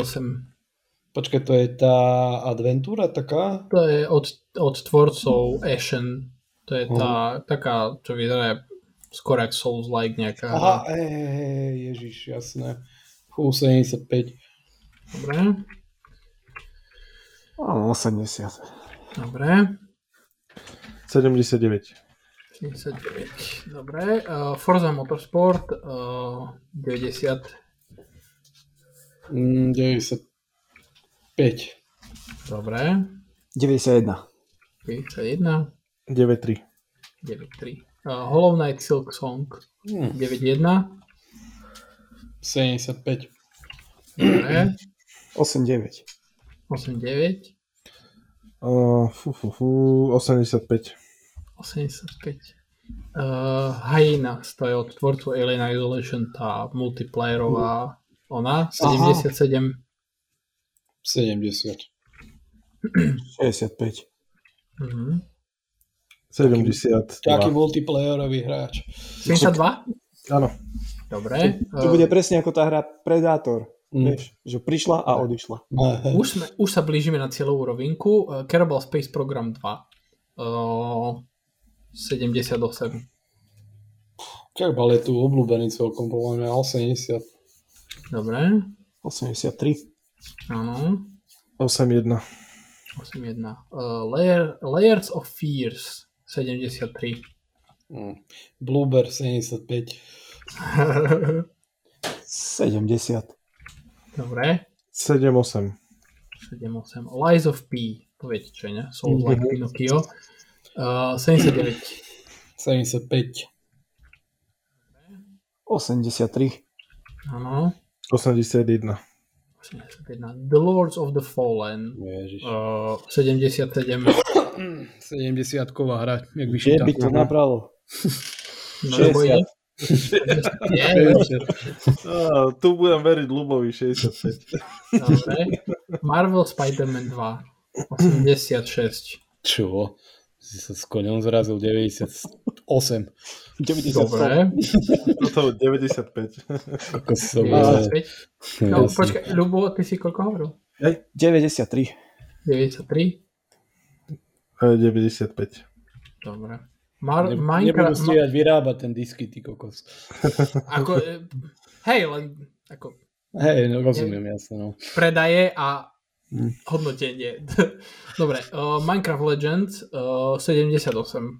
Speaker 3: Počkaj, to je tá adventúra taká?
Speaker 1: To je od, od tvorcov Ashen. To je tá, taká, čo vyzerá skoro jak Souls-like nejaká.
Speaker 3: Aha, ej, ježiš, jasné. Fú, 75.
Speaker 1: Dobre.
Speaker 2: Áno, 80.
Speaker 1: Dobre.
Speaker 4: 79.
Speaker 1: 79. Dobre. Uh, Forza Motorsport uh, 90.
Speaker 3: Mm, 95.
Speaker 1: Dobre.
Speaker 2: 91.
Speaker 1: 91.
Speaker 4: 9-3.
Speaker 1: 9-3. Uh, Hollow Knight Silk Song
Speaker 3: Mm,
Speaker 1: 9-1.
Speaker 3: 75.
Speaker 1: Dobre.
Speaker 2: 89.
Speaker 1: 8-9.
Speaker 4: Uh, fú, fú, fú, 85.
Speaker 1: 85. Uh, Hyena, to je od tvorcu Alien Isolation, tá multiplayerová ona, 77.
Speaker 3: 70.
Speaker 2: 65.
Speaker 1: Mhm.
Speaker 4: 70.
Speaker 3: Taký multiplayerový hráč.
Speaker 1: 72?
Speaker 4: Áno.
Speaker 1: Dobre.
Speaker 2: To
Speaker 1: Uh,
Speaker 2: bude presne ako tá hra Predator.
Speaker 3: Mm.
Speaker 2: Vieš, že prišla a odišla.
Speaker 1: už, sme, už sa blížime na cieľovú rovinku. Uh, Kerbal Space Program 2. Uh, 78.
Speaker 3: Kerbal je tu obľúbený celkom, podľa mňa 80.
Speaker 1: Dobre.
Speaker 2: 83.
Speaker 1: Áno.
Speaker 4: 8-1.
Speaker 1: 81. Uh, layer, Layers of Fears. 73.
Speaker 3: Mm. Blueber 75.
Speaker 2: 70.
Speaker 1: Dobre.
Speaker 4: 7-8.
Speaker 1: 7-8. Lies of P. To viete čo, ne? Souls like Pinocchio. Uh, 79.
Speaker 3: 75.
Speaker 2: 83.
Speaker 1: Áno.
Speaker 4: 81.
Speaker 1: 81. The Lords of the Fallen.
Speaker 3: Ježiš.
Speaker 1: Uh, 77.
Speaker 3: 70 ková hra, jak vyšitá.
Speaker 2: by to nabralo?
Speaker 1: No, lebo
Speaker 2: 60.
Speaker 1: ide. Nie,
Speaker 4: Á, tu budem veriť Lubovi 65.
Speaker 1: dobre. Marvel Spider-Man 2. 86.
Speaker 3: Čo? Si sa s koňom zrazil 98.
Speaker 2: 90.
Speaker 1: Dobre.
Speaker 4: Toto 95.
Speaker 3: Ako sa
Speaker 1: 95. No, počkaj, Ľubo, ty si koľko hovoril?
Speaker 2: 93.
Speaker 1: 93.
Speaker 4: E, 95.
Speaker 1: Dobre. Mar-
Speaker 3: Ne, nebudú
Speaker 1: Minecraft, ma-
Speaker 3: stíhať vyrábať ten disky, ty kokos.
Speaker 1: ako, e, hej, len ako
Speaker 3: Hej, no, rozumiem, jasne, no.
Speaker 1: predaje a. hodnotenie. Dobre, uh, Minecraft Legends uh, 78.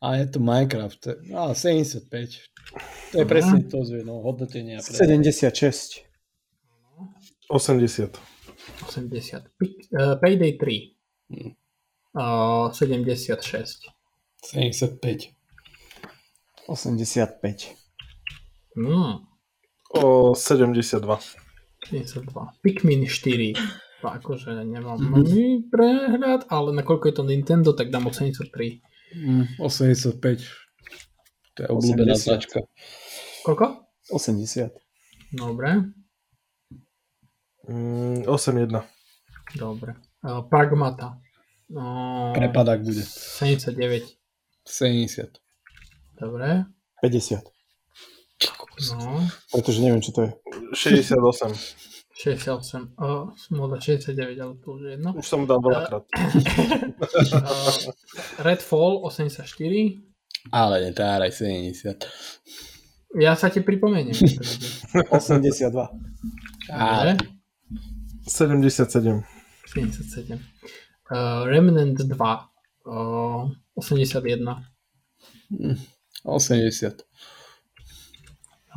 Speaker 3: A je to Minecraft. Á, 75. To je presne to, že no, hodnotenie. a pre-
Speaker 2: 76.
Speaker 4: 80.
Speaker 1: 80. Pick- uh, Payday 3.
Speaker 3: Hm.
Speaker 1: Uh, 76.
Speaker 3: 75.
Speaker 2: 85.
Speaker 1: Mm,
Speaker 4: O 72.
Speaker 1: 72. Pikmin 4. To akože nemám mm-hmm. prehľad, ale nakoľko je to Nintendo, tak dám 83.
Speaker 3: Mm, 85. To je obľúbená
Speaker 2: 80.
Speaker 3: značka.
Speaker 1: Koľko?
Speaker 2: 80.
Speaker 1: Dobre,
Speaker 4: Mm, 8-1.
Speaker 1: dobre. Uh, Pragmata. Uh,
Speaker 3: Prepadak bude.
Speaker 1: 79.
Speaker 3: 70.
Speaker 1: Dobre.
Speaker 2: 50.
Speaker 1: No,
Speaker 2: Pretože neviem, čo to je.
Speaker 4: 68.
Speaker 1: 68. Uh, smoda 69, ale to už je jedno.
Speaker 4: Už som dal veľakrát.
Speaker 1: Uh, Redfall 84.
Speaker 3: Ale netáraj 70.
Speaker 1: Ja sa ti pripomeniem.
Speaker 2: 82.
Speaker 3: Ale
Speaker 1: Dobre.
Speaker 4: 77.
Speaker 1: 77. Uh, Remnant 2. Uh, 81.
Speaker 3: 80.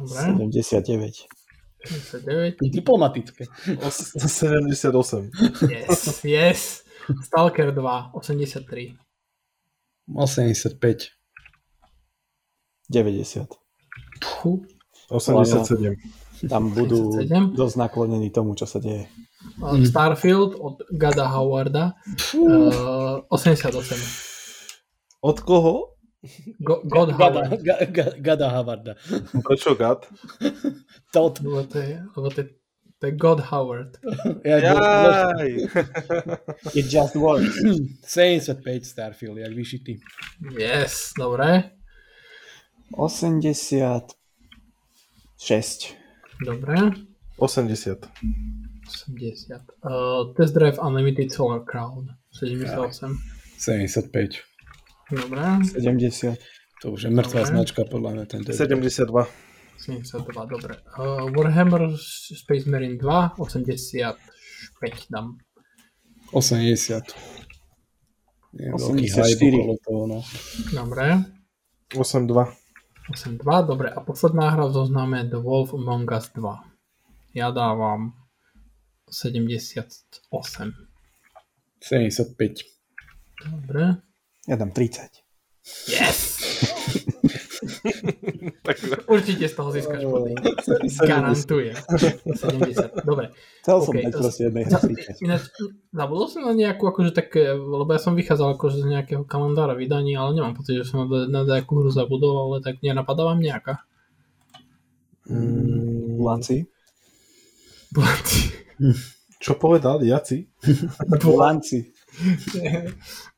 Speaker 1: Dobre.
Speaker 2: 79.
Speaker 1: 79.
Speaker 3: Diplomatické.
Speaker 4: Os- 78.
Speaker 1: Yes, yes. Stalker 2. 83.
Speaker 3: 85.
Speaker 2: 90.
Speaker 1: Puh.
Speaker 4: 87.
Speaker 2: Tam budú
Speaker 1: 87.
Speaker 2: dosť naklonení tomu, čo sa deje.
Speaker 1: Uh, Starfield od Gada Howarda. Uh, 88.
Speaker 4: Od koho?
Speaker 1: Go, God
Speaker 3: Gada,
Speaker 1: Howard.
Speaker 3: Ga- Ga- Gada Havarda.
Speaker 4: Prečo Gad?
Speaker 3: Todd.
Speaker 1: Lebo to je, lebo to je, to je God Howard.
Speaker 3: Ja,
Speaker 4: Jaj!
Speaker 2: It just works.
Speaker 3: 75 Starfield, jak vyšitý.
Speaker 1: Yes, dobre.
Speaker 2: 86.
Speaker 1: Dobre.
Speaker 4: 80.
Speaker 1: 80. Uh, Test Drive Unlimited Solar Crown. 78.
Speaker 3: 75.
Speaker 1: Dobre.
Speaker 2: 70.
Speaker 3: To už je mŕtvá
Speaker 1: Dobre.
Speaker 3: značka podľa mňa. Tento
Speaker 4: 72.
Speaker 1: 72, dobre. Uh, Warhammer Space Marine 2, 85 dám.
Speaker 3: 80. Je veľký
Speaker 2: 84.
Speaker 3: hype okolo toho, no.
Speaker 1: Dobre.
Speaker 4: 82.
Speaker 1: 82, dobre. A posledná hra v zozname The Wolf Among Us 2. Ja dávam 78.
Speaker 3: 75.
Speaker 1: Dobre.
Speaker 2: Ja dám 30.
Speaker 1: Yes! Určite z toho získaš body.
Speaker 4: 70.
Speaker 1: Garantujem. 70. Dobre.
Speaker 2: Chcel som
Speaker 1: OK,
Speaker 2: dať proste jednej hry
Speaker 1: za-
Speaker 2: 30.
Speaker 1: Ináč, zabudol som na nejakú, akože také, lebo ja som vychádzal akože z nejakého kalendára vydaní, ale nemám pocit, že som na, na nejakú hru zabudol, ale tak nenapadá vám nejaká.
Speaker 4: Mm,
Speaker 2: Lanci.
Speaker 4: Čo povedal? Jaci?
Speaker 2: Lanci.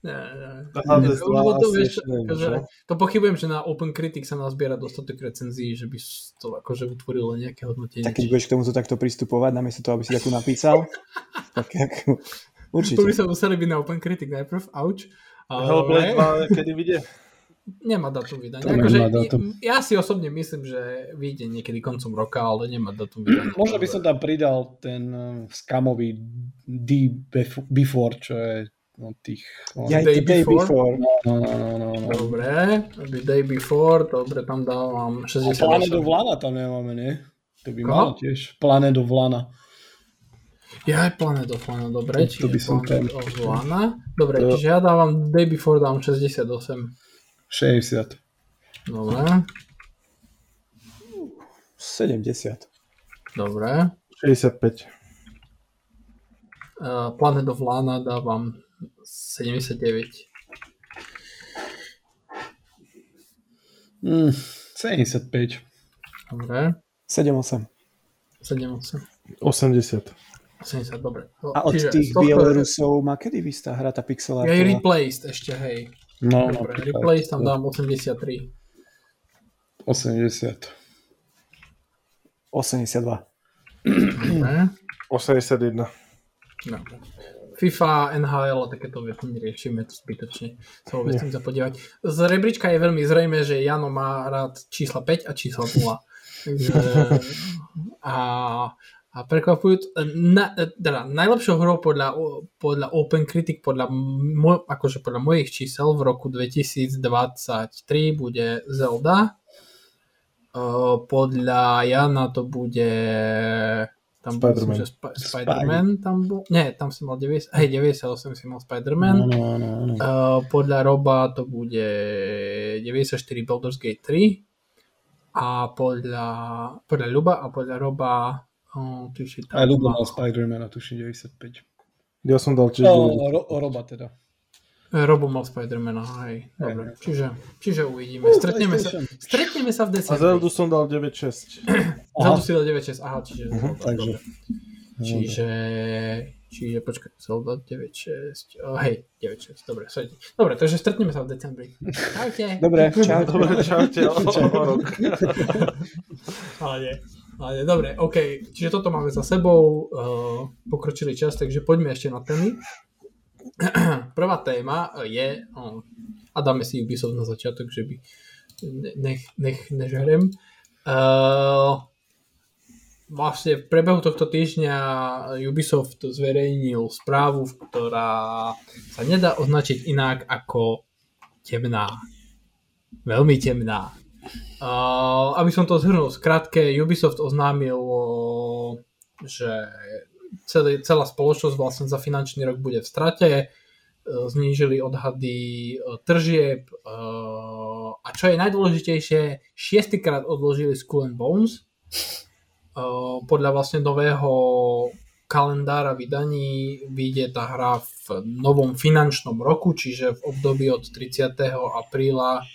Speaker 1: Nie, nie.
Speaker 4: Hades
Speaker 1: Lebo
Speaker 4: 2
Speaker 1: to,
Speaker 4: asi
Speaker 1: vieš,
Speaker 4: ešte neviem,
Speaker 1: akože, to pochybujem, že na Open Critic sa nazbiera dostatok recenzií, že by to akože utvorilo nejaké hodnotenie.
Speaker 2: Tak keď budeš k tomuto takto pristupovať, namiesto toho, aby si takú napísal, tak ako,
Speaker 1: to by
Speaker 2: určite.
Speaker 1: sa museli byť na Open Critic najprv, auč.
Speaker 4: Hellblade
Speaker 1: Ale
Speaker 4: 2 kedy vyjde?
Speaker 1: Nemá datum vydania.
Speaker 3: To
Speaker 1: Akože,
Speaker 3: nemá datum.
Speaker 1: ja si osobne myslím, že vyjde niekedy koncom roka, ale nemá datum vydania.
Speaker 3: Možno by som tam pridal ten uh, skamový D bef- Before, čo je no, tých... No,
Speaker 2: Ja
Speaker 1: Day
Speaker 2: day
Speaker 1: before?
Speaker 2: before.
Speaker 3: no, no, no, no, no.
Speaker 1: Dobre, The Day Before, dobre, tam dávam
Speaker 3: A Planetu
Speaker 1: 68.
Speaker 3: Vlana tam nemáme, nie? To by malo tiež. Planetu Vlana.
Speaker 1: Ja aj Planet of Lana, dobre,
Speaker 3: To by
Speaker 1: čiže
Speaker 3: som
Speaker 1: Planet of Lana. Dobre,
Speaker 4: To-
Speaker 1: čiže ja dávam Day Before, dám 68.
Speaker 3: 60.
Speaker 1: Dobre,
Speaker 2: 70.
Speaker 1: dobre.
Speaker 4: 65.
Speaker 1: Uh, Planet of Lana dávam 79.
Speaker 3: Mm, 75.
Speaker 1: Dobre,
Speaker 2: 7-8.
Speaker 1: 78.
Speaker 4: 80.
Speaker 1: 80, dobre.
Speaker 2: A od
Speaker 1: Čiže
Speaker 2: tých Bielorusov má kedy vystá hra tá
Speaker 1: Je
Speaker 2: pixelátová?
Speaker 1: Replaced ešte, hej.
Speaker 3: No,
Speaker 1: Dobre,
Speaker 3: napríklad.
Speaker 1: Replaced tam dám 83.
Speaker 3: 80.
Speaker 2: 82.
Speaker 1: Dobre.
Speaker 4: 81.
Speaker 1: Dobre. FIFA, NHL a takéto veci neriešime to zbytočne. Sa vôbec chcem sa podívať. Z rebríčka je veľmi zrejme, že Jano má rád čísla 5 a čísla 0. Takže, a, a prekvapujú, na, teda najlepšou hrou podľa, podľa Open Critic, podľa, mo, akože podľa mojich čísel v roku 2023 bude Zelda. Uh, podľa Jana to bude tam
Speaker 4: Spider-Man.
Speaker 1: myslím, že Sp- Spider-Man tam bol, nie, tam si mal 90, hej, 98 si mal Spider-Man.
Speaker 3: No, no, no, no.
Speaker 1: Uh, podľa Roba to bude 94 Baldur's Gate 3 a podľa, podľa Ľuba a podľa Roba uh, tu si tam
Speaker 3: Aj Lubo mal Spider-Man a tuším 95.
Speaker 4: Ja som dal tiež
Speaker 3: No,
Speaker 4: 90.
Speaker 3: ro, Roba teda.
Speaker 1: Eh, Robo mal Spider-Mana, hej. Dobre,
Speaker 3: Hej.
Speaker 1: čiže, čiže uvidíme. Stretneme sa, stretneme sa v
Speaker 4: A
Speaker 1: decembri.
Speaker 4: Zeldu som dal 9.6.
Speaker 1: Zeldu si dal 9.6, aha, čiže Zelda,
Speaker 3: takže.
Speaker 1: Čiže, čiže počkaj, Zelda 9.6, oh, hej, 9.6, dobre, sorry. Dobre, takže stretneme sa v decembri. Čaute.
Speaker 2: Dobre, čau.
Speaker 4: Dobre, čaute. O, o rok.
Speaker 1: Ale nie. Ale. Dobre, OK. Čiže toto máme za sebou. Uh, pokročili čas, takže poďme ešte na témy. Prvá téma je, uh, a dáme si Ubisoft na začiatok, že by ne- nech, nech nežerem. Uh, vlastne v priebehu tohto týždňa Ubisoft zverejnil správu, ktorá sa nedá označiť inak ako temná. Veľmi temná. Uh, aby som to zhrnul skrátke, Ubisoft oznámil, že celý, celá spoločnosť vlastne za finančný rok bude v strate, uh, znížili odhady uh, tržieb uh, a čo je najdôležitejšie, šiestýkrát odložili Skull and Bones. Uh, podľa vlastne nového kalendára vydaní vyjde tá hra v novom finančnom roku, čiže v období od 30. apríla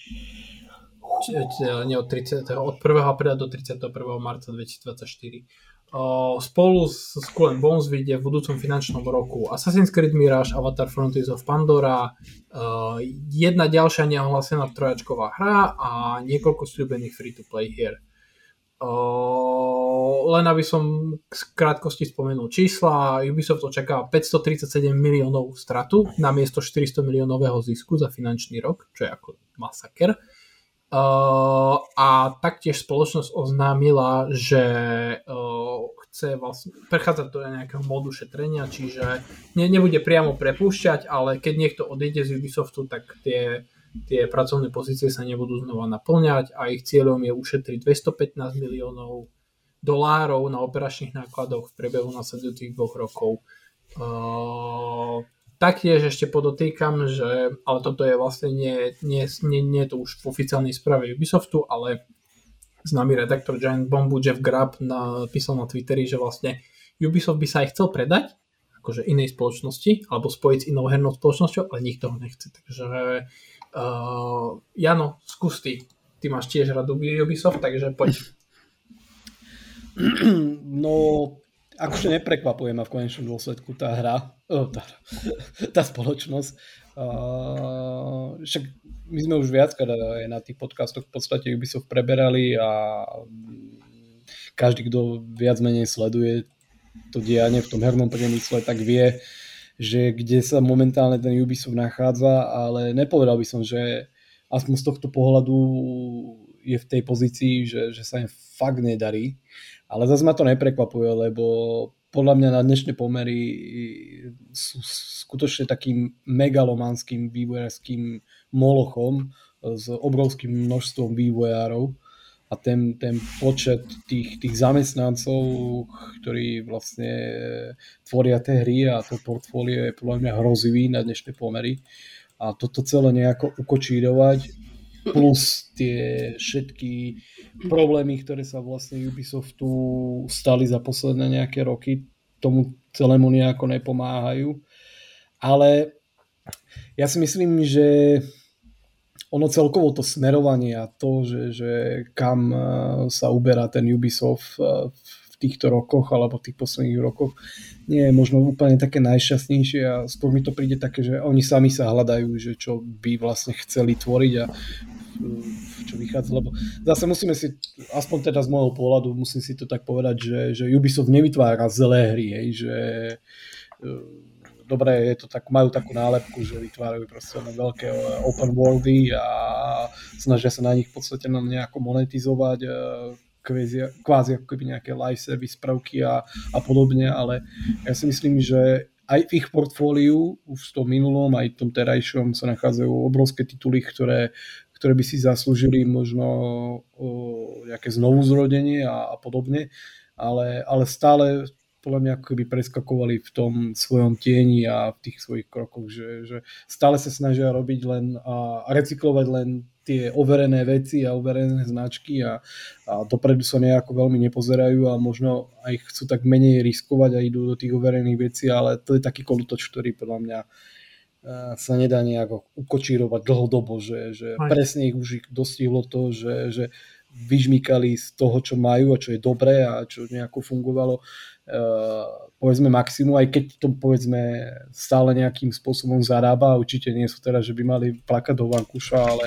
Speaker 1: nie od 30. od 1. apríla do 31. marca 2024. O, spolu s Skull Bones vyjde v budúcom finančnom roku Assassin's Creed Mirage, Avatar Frontiers of Pandora, jedna ďalšia neohlásená trojačková hra a niekoľko sľúbených free-to-play hier. Len aby som z krátkosti spomenul čísla, Ubisoft očakáva 537 miliónov stratu na miesto 400 miliónového zisku za finančný rok, čo je ako masaker. A taktiež spoločnosť oznámila, že uh, chce vlastne prechádzať do nejakého modu šetrenia, čiže ne, nebude priamo prepúšťať, ale keď niekto odíde z Ubisoftu, tak tie, tie pracovné pozície sa nebudú znova naplňať a ich cieľom je ušetriť 215 miliónov dolárov na operačných nákladoch v priebehu nasledujúcich dvoch rokov. Uh, Taktiež ešte podotýkam, že, ale toto je vlastne nie, nie, nie, nie je to už v oficiálnej správe Ubisoftu, ale známy redaktor Giant Bombu Jeff Grab napísal na Twitteri, že vlastne Ubisoft by sa aj chcel predať, akože inej spoločnosti, alebo spojiť s inou hernou spoločnosťou, ale nikto ho nechce. Takže uh, Jano, skús ty. Ty máš tiež radu Ubisoft, takže poď.
Speaker 3: No, akože neprekvapuje ma v konečnom dôsledku tá hra, oh, tá, tá spoločnosť. Uh, však my sme už viackrát aj na tých podcastoch v podstate Ubisoft preberali a každý, kto viac menej sleduje to dianie v tom hernom priemysle, tak vie, že kde sa momentálne ten Ubisoft nachádza, ale nepovedal by som, že aspoň z tohto pohľadu je v tej pozícii, že, že sa im fakt nedarí. Ale zase ma to neprekvapuje, lebo podľa mňa na dnešné pomery sú skutočne takým megalomanským vývojárským molochom s obrovským množstvom vývojárov a ten, ten počet tých, tých zamestnancov, ktorí vlastne tvoria tie hry a to portfólio je podľa mňa hrozivý na dnešné pomery a toto celé nejako ukočírovať plus tie všetky problémy, ktoré sa vlastne Ubisoftu stali za posledné nejaké roky, tomu celému nejako nepomáhajú. Ale ja si myslím, že ono celkovo to smerovanie a to, že, že kam eh, sa uberá ten Ubisoft eh, v týchto rokoch alebo tých posledných rokoch nie je možno úplne také najšťastnejšie a skôr mi to príde také, že oni sami sa hľadajú, že čo by vlastne chceli tvoriť a čo vychádza, lebo zase musíme si, aspoň teda z môjho pohľadu, musím si to tak povedať, že, že Ubisoft nevytvára zlé hry, hej, že e, dobre, je to tak, majú takú nálepku, že vytvárajú proste na veľké open worldy a snažia sa na nich v podstate nejako monetizovať e, kvázi, kvázi ako keby nejaké live service prvky a, a podobne, ale ja si myslím, že aj v ich portfóliu, už v tom minulom, aj v tom terajšom sa nachádzajú obrovské tituly, ktoré, ktoré by si zaslúžili možno o, nejaké znovuzrodenie a, a podobne, ale, ale stále podľa mňa ako keby preskakovali v tom svojom tieni a v tých svojich krokoch, že, že stále sa snažia robiť len a recyklovať len tie overené veci a overené značky a, a dopredu sa nejako veľmi nepozerajú a možno aj chcú tak menej riskovať a idú do tých overených vecí, ale to je taký kolutoč, ktorý podľa mňa sa nedá nejako ukočírovať dlhodobo, že, že presne ich už dostihlo to, že, že vyžmykali z toho, čo majú a čo je dobré a čo nejako fungovalo povedzme maximum, aj keď to povedzme stále nejakým spôsobom zarába, určite nie sú teraz, že by mali plakať do vankuša, ale,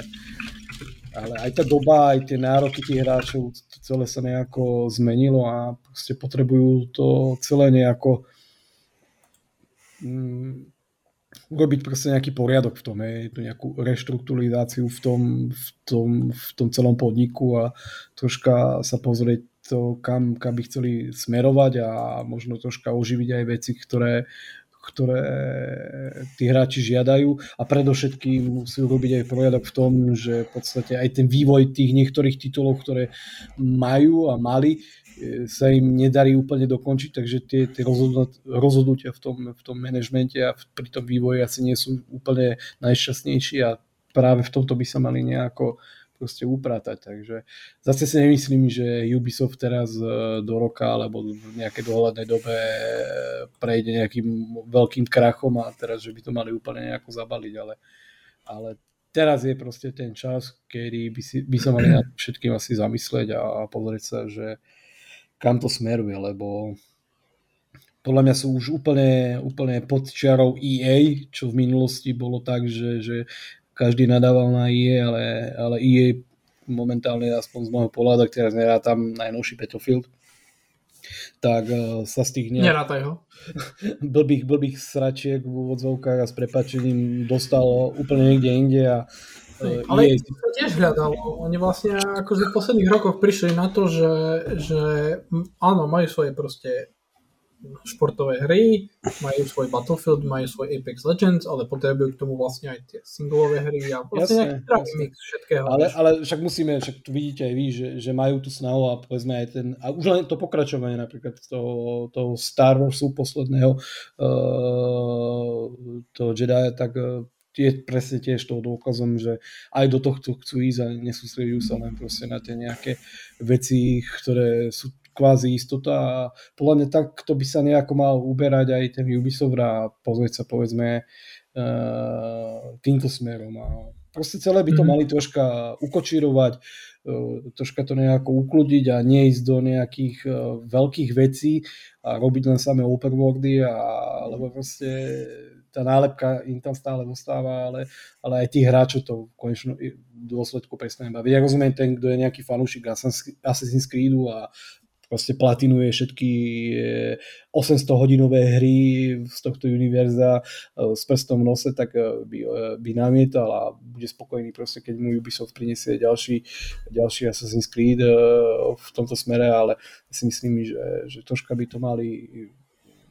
Speaker 3: ale aj tá doba, aj tie nároky tých hráčov, to celé sa nejako zmenilo a proste potrebujú to celé nejako mm, urobiť proste nejaký poriadok v tom, hej, tú nejakú reštrukturizáciu v tom, v, tom, v tom celom podniku a troška sa pozrieť to, kam, kam by chceli smerovať a možno troška oživiť aj veci, ktoré, ktoré tí hráči žiadajú. A predovšetkým musí urobiť aj poriadok v tom, že v podstate aj ten vývoj tých niektorých titulov, ktoré majú a mali, sa im nedarí úplne dokončiť, takže tie, tie rozhodnutia v tom, v tom manažmente a pri tom vývoji asi nie sú úplne najšťastnejší a práve v tomto by sa mali nejako proste upratať. Takže zase si nemyslím, že Ubisoft teraz e, do roka alebo v nejakej dohľadnej dobe prejde nejakým veľkým krachom a teraz, že by to mali úplne nejako zabaliť, ale, ale teraz je proste ten čas, kedy by, si, by sa mali nad všetkým asi zamyslieť a, a pozrieť sa, že kam to smeruje, lebo podľa mňa sú už úplne, úplne pod čiarou EA, čo v minulosti bolo tak, že, že každý nadával na EA, ale, ale EA momentálne aspoň z môjho pohľadu, teraz nerá tam najnovší Battlefield, tak uh, sa z tých
Speaker 1: nejak... ho.
Speaker 3: blbých, blbých sračiek v úvodzovkách a s prepačením dostalo úplne niekde inde a
Speaker 1: uh, ale je... to tiež hľadalo. Oni vlastne akože v posledných rokoch prišli na to, že, že áno, majú svoje proste športové hry, majú svoj Battlefield, majú svoj Apex Legends, ale potrebujú k tomu vlastne aj tie singlové hry a vlastne jasne, mix všetkého.
Speaker 3: Ale, ale však musíme, však tu vidíte aj vy, že, že majú tu snahu a povedzme aj ten, a už len to pokračovanie napríklad toho, toho Star Warsu posledného, uh, toho Jedi, tak uh, je presne tiež toho dôkazom, že aj do tohto chcú ísť a nesústredujú sa len proste na tie nejaké veci, ktoré sú kvázi istota a podľa mňa tak to by sa nejako mal uberať aj ten Ubisoft a pozrieť sa povedzme uh, týmto smerom a proste celé by to mm. mali troška ukočírovať, uh, troška to nejako ukludiť a neísť do nejakých uh, veľkých vecí a robiť len samé open worldy a, lebo proste tá nálepka im tam stále zostáva, ale, ale aj tých hráčov to v konečnom dôsledku prestane baviť. Ja rozumiem ten, kto je nejaký fanúšik Assassin's Creedu a proste platinuje všetky 800 eh, hodinové hry z tohto univerza eh, s prstom v nose, tak eh, by, by namietal a bude spokojný proste, keď mu Ubisoft prinesie ďalší, ďalší Assassin's Creed v tomto smere, ale si myslím, že, že troška by to mali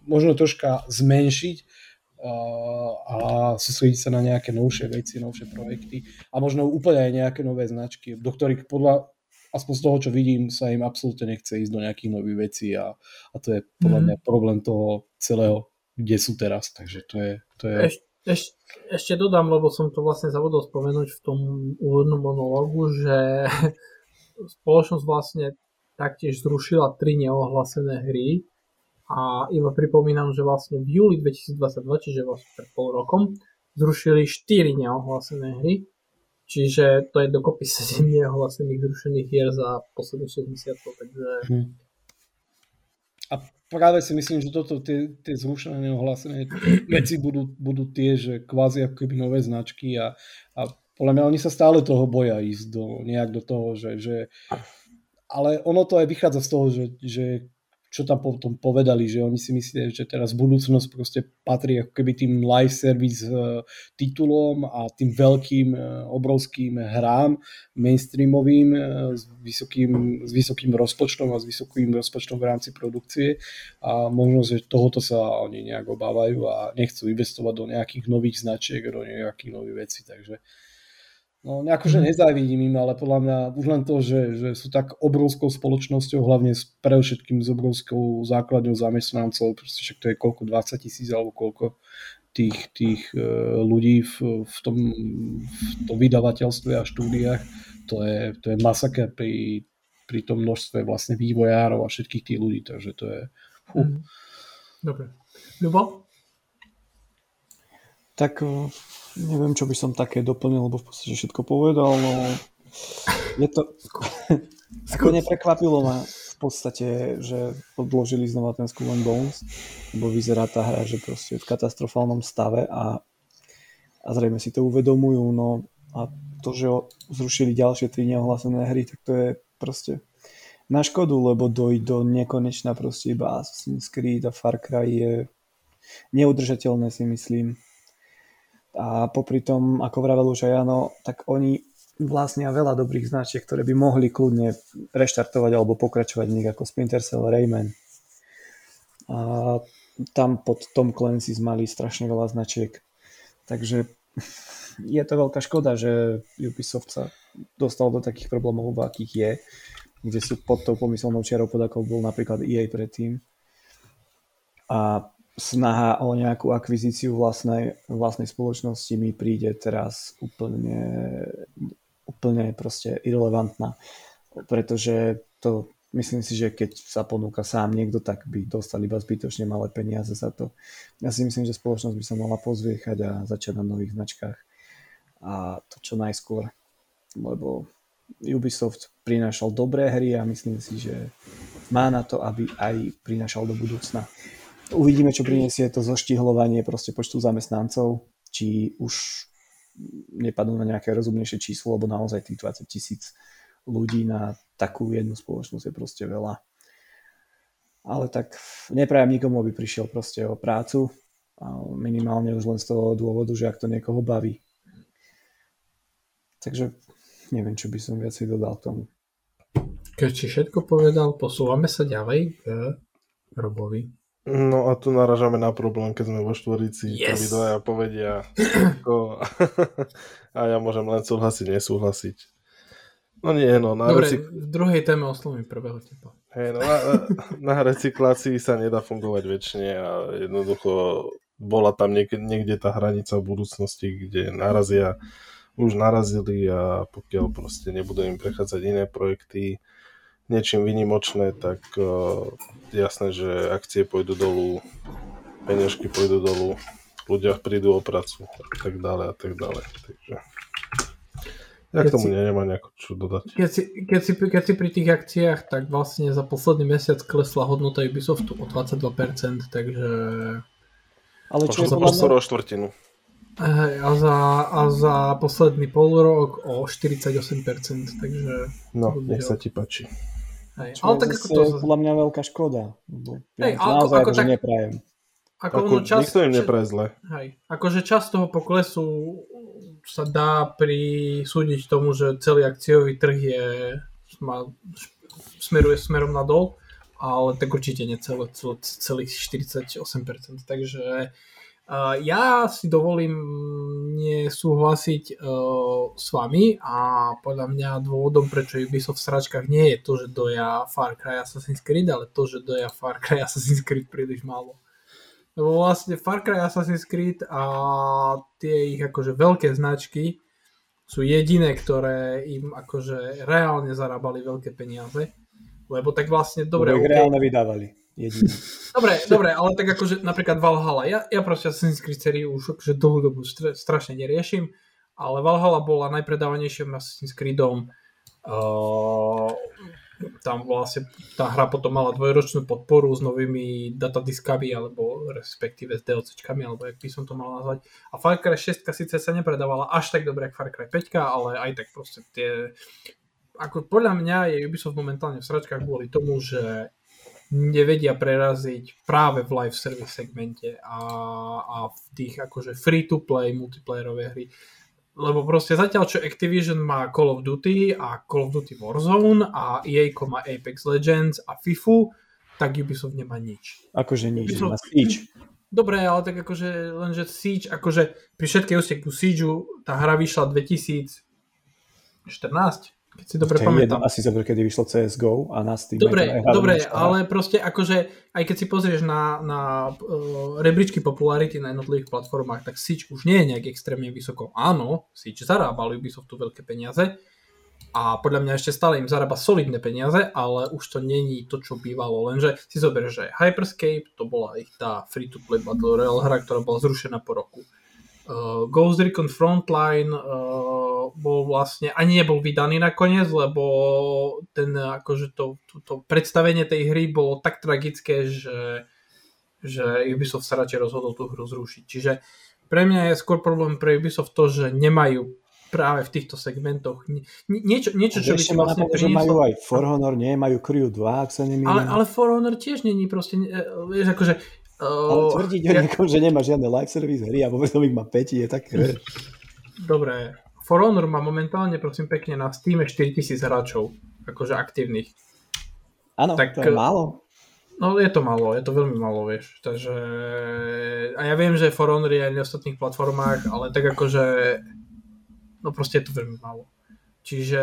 Speaker 3: možno troška zmenšiť a sústrediť sa na nejaké novšie veci, novšie projekty a možno úplne aj nejaké nové značky, do ktorých podľa aspoň z toho, čo vidím, sa im absolútne nechce ísť do nejakých nových vecí a, a to je podľa mm. mňa problém toho celého, kde sú teraz. Takže to je... To je...
Speaker 1: Eš, eš, ešte dodám, lebo som to vlastne zavodol spomenúť v tom úvodnom monológu, že spoločnosť vlastne taktiež zrušila tri neohlasené hry a iba pripomínam, že vlastne v júli 2022, čiže vlastne pred pol rokom, zrušili 4 neohlásené hry Čiže to je dokopy 7 neohlasených zrušených hier za posledných 60 takže... Hmm.
Speaker 3: A práve si myslím, že toto, tie, tie zrušené neohlásené veci budú, budú tie, že kvázi ako keby nové značky a, a podľa mňa oni sa stále toho boja ísť do, nejak do toho, že, že ale ono to aj vychádza z toho, že, že čo tam potom povedali, že oni si myslia, že teraz budúcnosť proste patrí ako keby tým live service uh, titulom a tým veľkým, uh, obrovským hrám mainstreamovým uh, s, vysokým, s vysokým rozpočtom a s vysokým rozpočtom v rámci produkcie. A možno, že tohoto sa oni nejak obávajú a nechcú investovať do nejakých nových značiek, do nejakých nových vecí, takže No, akože mhm. nezávidím im, ale podľa mňa už len to, že, že sú tak obrovskou spoločnosťou, hlavne s, pre všetkým s obrovskou základňou zamestnancov, proste však to je koľko, 20 tisíc alebo koľko tých, tých uh, ľudí v, v, tom, v tom vydavateľstve a štúdiách, to je, to je masaker pri, pri tom množstve vlastne vývojárov a všetkých tých ľudí, takže to je... Uh.
Speaker 1: Dobre. Ľubo?
Speaker 2: Tak Neviem, čo by som také doplnil, lebo v podstate všetko povedal, no je to... ako neprekvapilo ma v podstate, že odložili znova ten Skull and Bones, lebo vyzerá tá hra, že proste je v katastrofálnom stave a, a zrejme si to uvedomujú, no a to, že zrušili ďalšie tri neohlásené hry, tak to je proste na škodu, lebo dojť do nekonečna proste iba Assassin's Creed a Far Cry je neudržateľné si myslím a popri tom, ako vravel už aj Jano, tak oni vlastnia veľa dobrých značiek, ktoré by mohli kľudne reštartovať alebo pokračovať v nich ako Splinter Cell, Rayman. A tam pod Tom Clancy mali strašne veľa značiek. Takže je to veľká škoda, že Ubisoft sa dostal do takých problémov, v akých je, kde sú pod tou pomyselnou čiarou pod ako bol napríklad EA predtým. A snaha o nejakú akvizíciu vlastnej, vlastnej spoločnosti mi príde teraz úplne, úplne proste irrelevantná. Pretože to myslím si, že keď sa ponúka sám niekto, tak by dostal iba zbytočne malé peniaze za to. Ja si myslím, že spoločnosť by sa mala pozviechať a začať na nových značkách. A to čo najskôr, lebo Ubisoft prinášal dobré hry a myslím si, že má na to, aby aj prinášal do budúcna. Uvidíme, čo priniesie to zoštihlovanie proste počtu zamestnancov, či už nepadnú na nejaké rozumnejšie číslo, lebo naozaj tých 20 tisíc ľudí na takú jednu spoločnosť je proste veľa. ale tak neprajem nikomu, aby prišiel proste o prácu, minimálne už len z toho dôvodu, že ak to niekoho baví. Takže neviem, čo by som viacej dodal k tomu.
Speaker 1: Keď si všetko povedal, posúvame sa ďalej k Robovi.
Speaker 4: No a tu naražame na problém, keď sme vo štvorici, yes. dvaja povedia a ja môžem len súhlasiť, nesúhlasiť. No nie, no.
Speaker 1: Na Dobre, recyk... v druhej téme oslovím prvého tepa.
Speaker 4: Hey, no na, na recyklácii sa nedá fungovať väčšine a jednoducho bola tam niekde, niekde tá hranica v budúcnosti, kde narazia, už narazili a pokiaľ proste nebudú im prechádzať iné projekty, niečím vynimočné, tak uh, jasné, že akcie pôjdu dolu, peňažky pôjdu dolu, ľudia prídu o pracu a tak ďalej a tak ďalej. Takže ja k tomu si, nemám nejako čo dodať.
Speaker 1: Keď si, keď, si, keď si pri tých akciách, tak vlastne za posledný mesiac klesla hodnota Ubisoftu o 22%, takže...
Speaker 4: Ale čo je skoro o štvrtinu.
Speaker 1: a, za, a za posledný pol rok o 48%, takže...
Speaker 4: No, nech sa ti páči.
Speaker 2: Hej, ale tak ako to... podľa mňa veľká škoda. Hej, ja naozaj ako, ako tak... neprajem.
Speaker 4: Ako, ako čas, nikto im nepraje zle.
Speaker 1: Hej, akože čas toho poklesu sa dá prisúdiť tomu, že celý akciový trh je má, smeruje smerom nadol, ale tak určite nie celé, celých 48%. Takže ja si dovolím nesúhlasiť uh, s vami a podľa mňa dôvodom, prečo Ubisoft v sračkách nie je to, že doja Far Cry Assassin's Creed, ale to, že doja Far Cry Assassin's Creed príliš málo. Lebo vlastne Far Cry Assassin's Creed a tie ich akože veľké značky sú jediné, ktoré im akože reálne zarábali veľké peniaze. Lebo tak vlastne dobre...
Speaker 2: Lebo ich okay, reálne vydávali
Speaker 1: jediný. Dobre, dobre, ale tak akože napríklad Valhalla, ja, ja proste Assassin's Creed sériu už akože dlhú dobu strašne neriešim, ale Valhalla bola najpredávanejším Assassin's Creedom. Uh, tam vlastne tá hra potom mala dvojročnú podporu s novými datadiskami alebo respektíve s DLCčkami, alebo jak by som to mal nazvať. A Far Cry 6 síce sa nepredávala až tak dobre ako Far Cry 5, ale aj tak proste tie... Ako podľa mňa je Ubisoft momentálne v sračkách kvôli tomu, že nevedia preraziť práve v live service segmente a, a v tých akože free-to-play multiplayerové hry. Lebo proste zatiaľ, čo Activision má Call of Duty a Call of Duty Warzone a EA má Apex Legends a FIFU, tak Ubisoft nemá nič.
Speaker 2: Akože nič, Ubisoft... má Siege.
Speaker 1: Dobre, ale tak akože lenže Siege, akože pri všetkej ústeku Siegeu tá hra vyšla 2014, keď si dobre pamätám.
Speaker 2: Asi zober, kedy vyšlo CSGO a na Steam.
Speaker 1: Dobre, dobre ale proste akože, aj keď si pozrieš na, na uh, rebríčky popularity na jednotlivých platformách, tak Siege už nie je nejak extrémne vysoko. Áno, Siege zarábal Ubisoftu veľké peniaze a podľa mňa ešte stále im zarába solidné peniaze, ale už to není to, čo bývalo. Lenže si zober, že Hyperscape to bola ich tá free-to-play Battle Royale hra, ktorá bola zrušená po roku. Uh, Ghost Recon Frontline uh, bol vlastne, ani nebol vydaný nakoniec, lebo ten, akože to, to, to predstavenie tej hry bolo tak tragické, že, že Ubisoft sa radšej rozhodol tú hru zrušiť. Čiže pre mňa je skôr problém pre Ubisoft to, že nemajú práve v týchto segmentoch nie, niečo, niečo čo by si vlastne
Speaker 2: prinieslo. majú aj For Honor, nie? Majú Crew 2, ak sa nemýlim.
Speaker 1: Ale, ale For Honor tiež není proste, vieš, akože
Speaker 2: ale tvrdiť o niekom, že nemá žiadne live service hry a potom ich má 5, je také...
Speaker 1: Dobre. For Honor má momentálne, prosím pekne, na Steam 4000 hráčov, akože aktívnych.
Speaker 2: Áno, tak, to je málo.
Speaker 1: No je to málo, je to veľmi málo, vieš. Takže... A ja viem, že For Honor je aj na ostatných platformách, ale tak akože... No proste je to veľmi málo. Čiže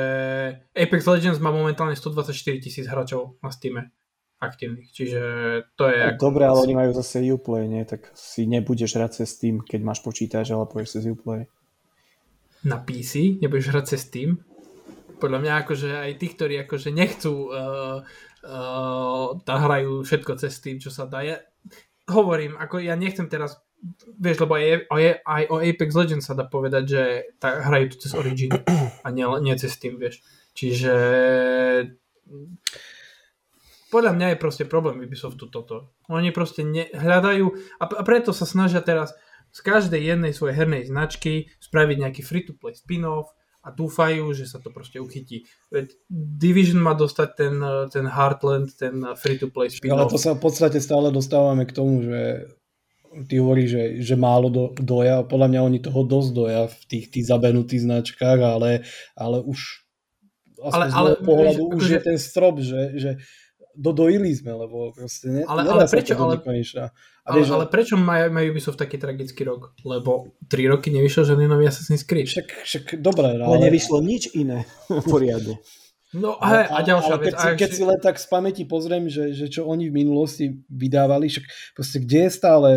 Speaker 1: Apex Legends má momentálne 124 tisíc hráčov na Steam aktívnych, čiže to je...
Speaker 2: No, dobre, ale oni majú zase Uplay, nie? Tak si nebudeš hrať cez Steam, keď máš počítač, ale pôjdeš cez Uplay.
Speaker 1: Na PC? Nebudeš hrať cez Steam? Podľa mňa akože aj tí, ktorí akože nechcú uh, uh, hrajú všetko cez Steam, čo sa dá. Ja hovorím, ako ja nechcem teraz vieš, lebo aj, aj, aj o Apex Legends sa dá povedať, že tá, hrajú to cez Origin a nie, nie cez Steam, vieš. Čiže podľa mňa je proste problém Ubisoftu toto. Oni proste ne, hľadajú a, a preto sa snažia teraz z každej jednej svojej hernej značky spraviť nejaký free-to-play spin-off a dúfajú, že sa to proste uchytí. Veď Division má dostať ten, ten Heartland, ten free-to-play spin
Speaker 3: Ale to sa v podstate stále dostávame k tomu, že ty hovoríš, že, že málo do, doja, podľa mňa oni toho dosť doja v tých, tých zabenutých značkách, ale, ale už ale, ale, pohľadu vieš, už akože... je ten strop, že, že dodojili sme, lebo proste ne,
Speaker 1: ale, ale prečo, ale, a vieš, ale, ale prečo majú, majú Ubisoft taký tragický rok? Lebo 3 roky nevyšiel žiadny nový Assassin's Creed.
Speaker 3: Však, však dobre,
Speaker 2: ale... ale nevyšlo nič iné poriadne.
Speaker 1: No a, a, a ďalšia
Speaker 3: ale vec. Keď, si, keď si len tak z pamäti pozriem, že, že čo oni v minulosti vydávali, však proste kde je stále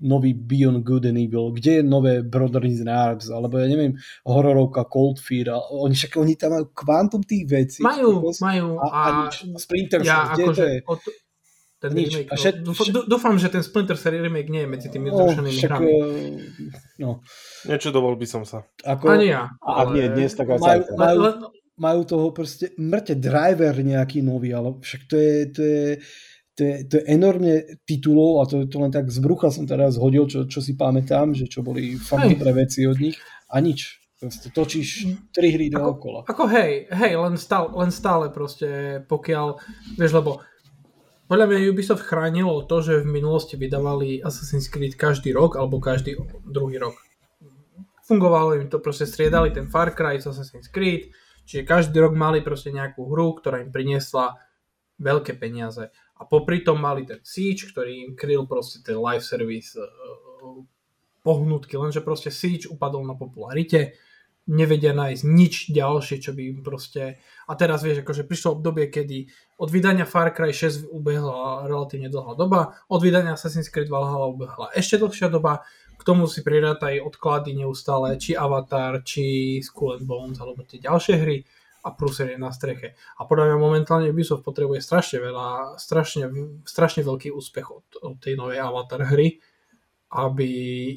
Speaker 3: nový Beyond Good and Evil, kde je nové Brothers in Arms, alebo ja neviem, hororovka Cold Fear, oni však oni tam majú kvantum tých vecí.
Speaker 1: Majú, proste, majú.
Speaker 3: A, a, a nič. Splinter ja, kde akože, to je? Od,
Speaker 1: ten nič. remake. A všet, no, dúfam, že ten Splinter Cell remake nie je medzi tými no, zrušenými hrami. Uh,
Speaker 4: no. Nečudoval by som sa.
Speaker 1: Ako, Ani ja.
Speaker 2: A ak nie dnes, tak aj
Speaker 3: majú, majú, majú toho proste mŕte driver nejaký nový, ale však to je, to je to je, to je enormne titulov a to, to len tak z brucha som teraz hodil, čo, čo si pamätám, že čo boli dobré veci od nich a nič. Proste točíš tri hry dookola.
Speaker 1: Ako hej, hej, len stále, len stále proste, pokiaľ, vieš, lebo podľa mňa Ubisoft chránilo to, že v minulosti vydávali Assassin's Creed každý rok alebo každý druhý rok. Fungovalo im to, proste striedali ten Far Cry Assassin's Creed, čiže každý rok mali proste nejakú hru, ktorá im priniesla veľké peniaze. A popri tom mali ten Siege, ktorý im kryl proste ten live service uh, pohnutky, lenže proste Siege upadol na popularite, nevedia nájsť nič ďalšie, čo by im proste... A teraz vieš, akože prišlo obdobie, kedy od vydania Far Cry 6 ubehla relatívne dlhá doba, od vydania Assassin's Creed Valhalla ubehla ešte dlhšia doba, k tomu si prirátajú odklady neustále, či Avatar, či Skull and Bones, alebo tie ďalšie hry a prúser je na streche. A podľa mňa momentálne Ubisoft potrebuje strašne veľa, strašne, strašne veľký úspech od, od tej novej Avatar hry, aby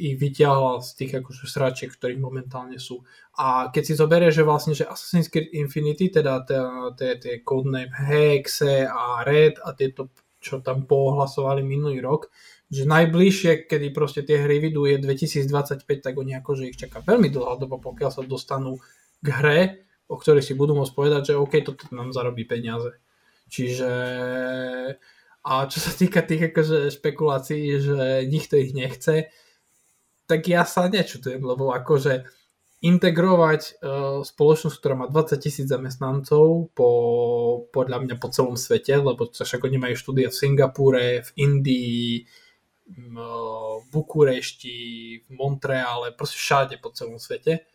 Speaker 1: ich vyťahla z tých akože sračiek, ktorých momentálne sú. A keď si zoberie, že vlastne, že Assassin's Creed Infinity, teda tie codename Hexe a Red a tieto, čo tam pohlasovali minulý rok, že najbližšie, kedy proste tie hry vidú je 2025, tak oni akože ich čaká veľmi dlhá doba, pokiaľ sa dostanú k hre, o ktorých si budú môcť povedať, že OK, toto nám zarobí peniaze. Čiže a čo sa týka tých akože špekulácií, že nikto ich nechce, tak ja sa nečutujem, lebo akože integrovať uh, spoločnosť, ktorá má 20 tisíc zamestnancov po, podľa mňa po celom svete, lebo však oni majú štúdia v Singapúre, v Indii, v Bukurešti, v Montreale, proste všade po celom svete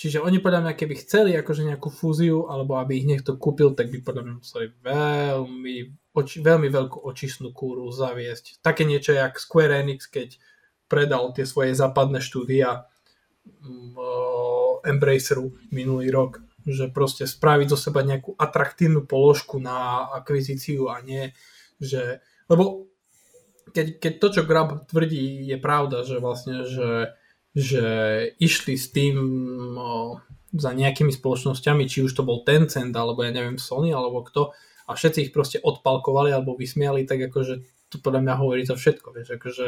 Speaker 1: Čiže oni podľa mňa, keby chceli akože nejakú fúziu, alebo aby ich niekto kúpil, tak by podľa mňa museli veľmi, oči, veľmi veľkú očistnú kúru zaviesť. Také niečo, jak Square Enix, keď predal tie svoje západné štúdia uh, Embraceru minulý rok, že proste spraviť zo seba nejakú atraktívnu položku na akvizíciu a nie, že, lebo keď, keď to, čo Grab tvrdí, je pravda, že vlastne, že že išli s tým o, za nejakými spoločnosťami, či už to bol Tencent, alebo ja neviem Sony, alebo kto, a všetci ich proste odpalkovali alebo vysmiali, tak akože to podľa mňa hovorí to všetko, vieš, akože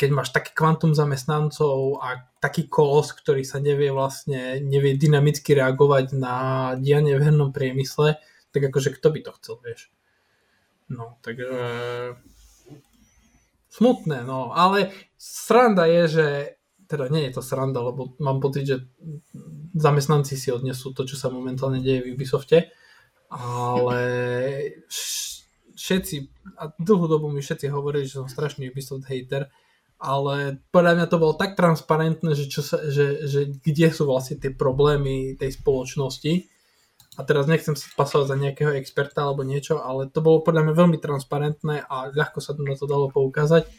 Speaker 1: keď máš taký kvantum zamestnancov a taký kolos, ktorý sa nevie vlastne, nevie dynamicky reagovať na dianie v hernom priemysle, tak akože kto by to chcel, vieš. No, takže smutné, no, ale sranda je, že teda nie je to sranda, lebo mám pocit, že zamestnanci si odnesú to, čo sa momentálne deje v Ubisofte, ale všetci, a dlhú dobu mi všetci hovorili, že som strašný Ubisoft hater, ale podľa mňa to bolo tak transparentné, že, čo sa, že, že kde sú vlastne tie problémy tej spoločnosti, a teraz nechcem sa pasovať za nejakého experta alebo niečo, ale to bolo podľa mňa veľmi transparentné a ľahko sa na to dalo poukázať.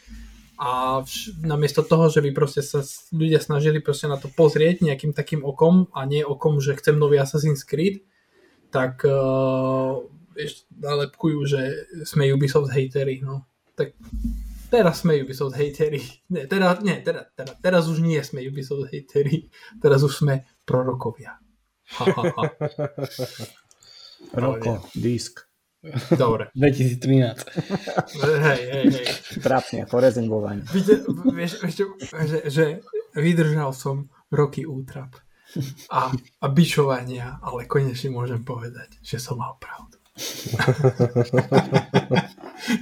Speaker 1: A vš- namiesto toho, že by proste sa ľudia snažili proste na to pozrieť nejakým takým okom a nie okom, že chcem nový Assassin's Creed, tak uh, nalepkujú, že sme Ubisoft hatery. No. Tak teraz sme Ubisoft hatery. Nie, teraz, nie, teraz, teraz, teraz už nie sme Ubisoft hatery, teraz už sme prorokovia.
Speaker 2: Roko, disk.
Speaker 1: Dobre.
Speaker 3: 2013.
Speaker 1: hej, hej, hej.
Speaker 2: Trápne, ako rezimovanie.
Speaker 1: vieš, vieš že, že vydržal som roky útrap. a, a bičovania, ale konečne môžem povedať, že som mal pravdu.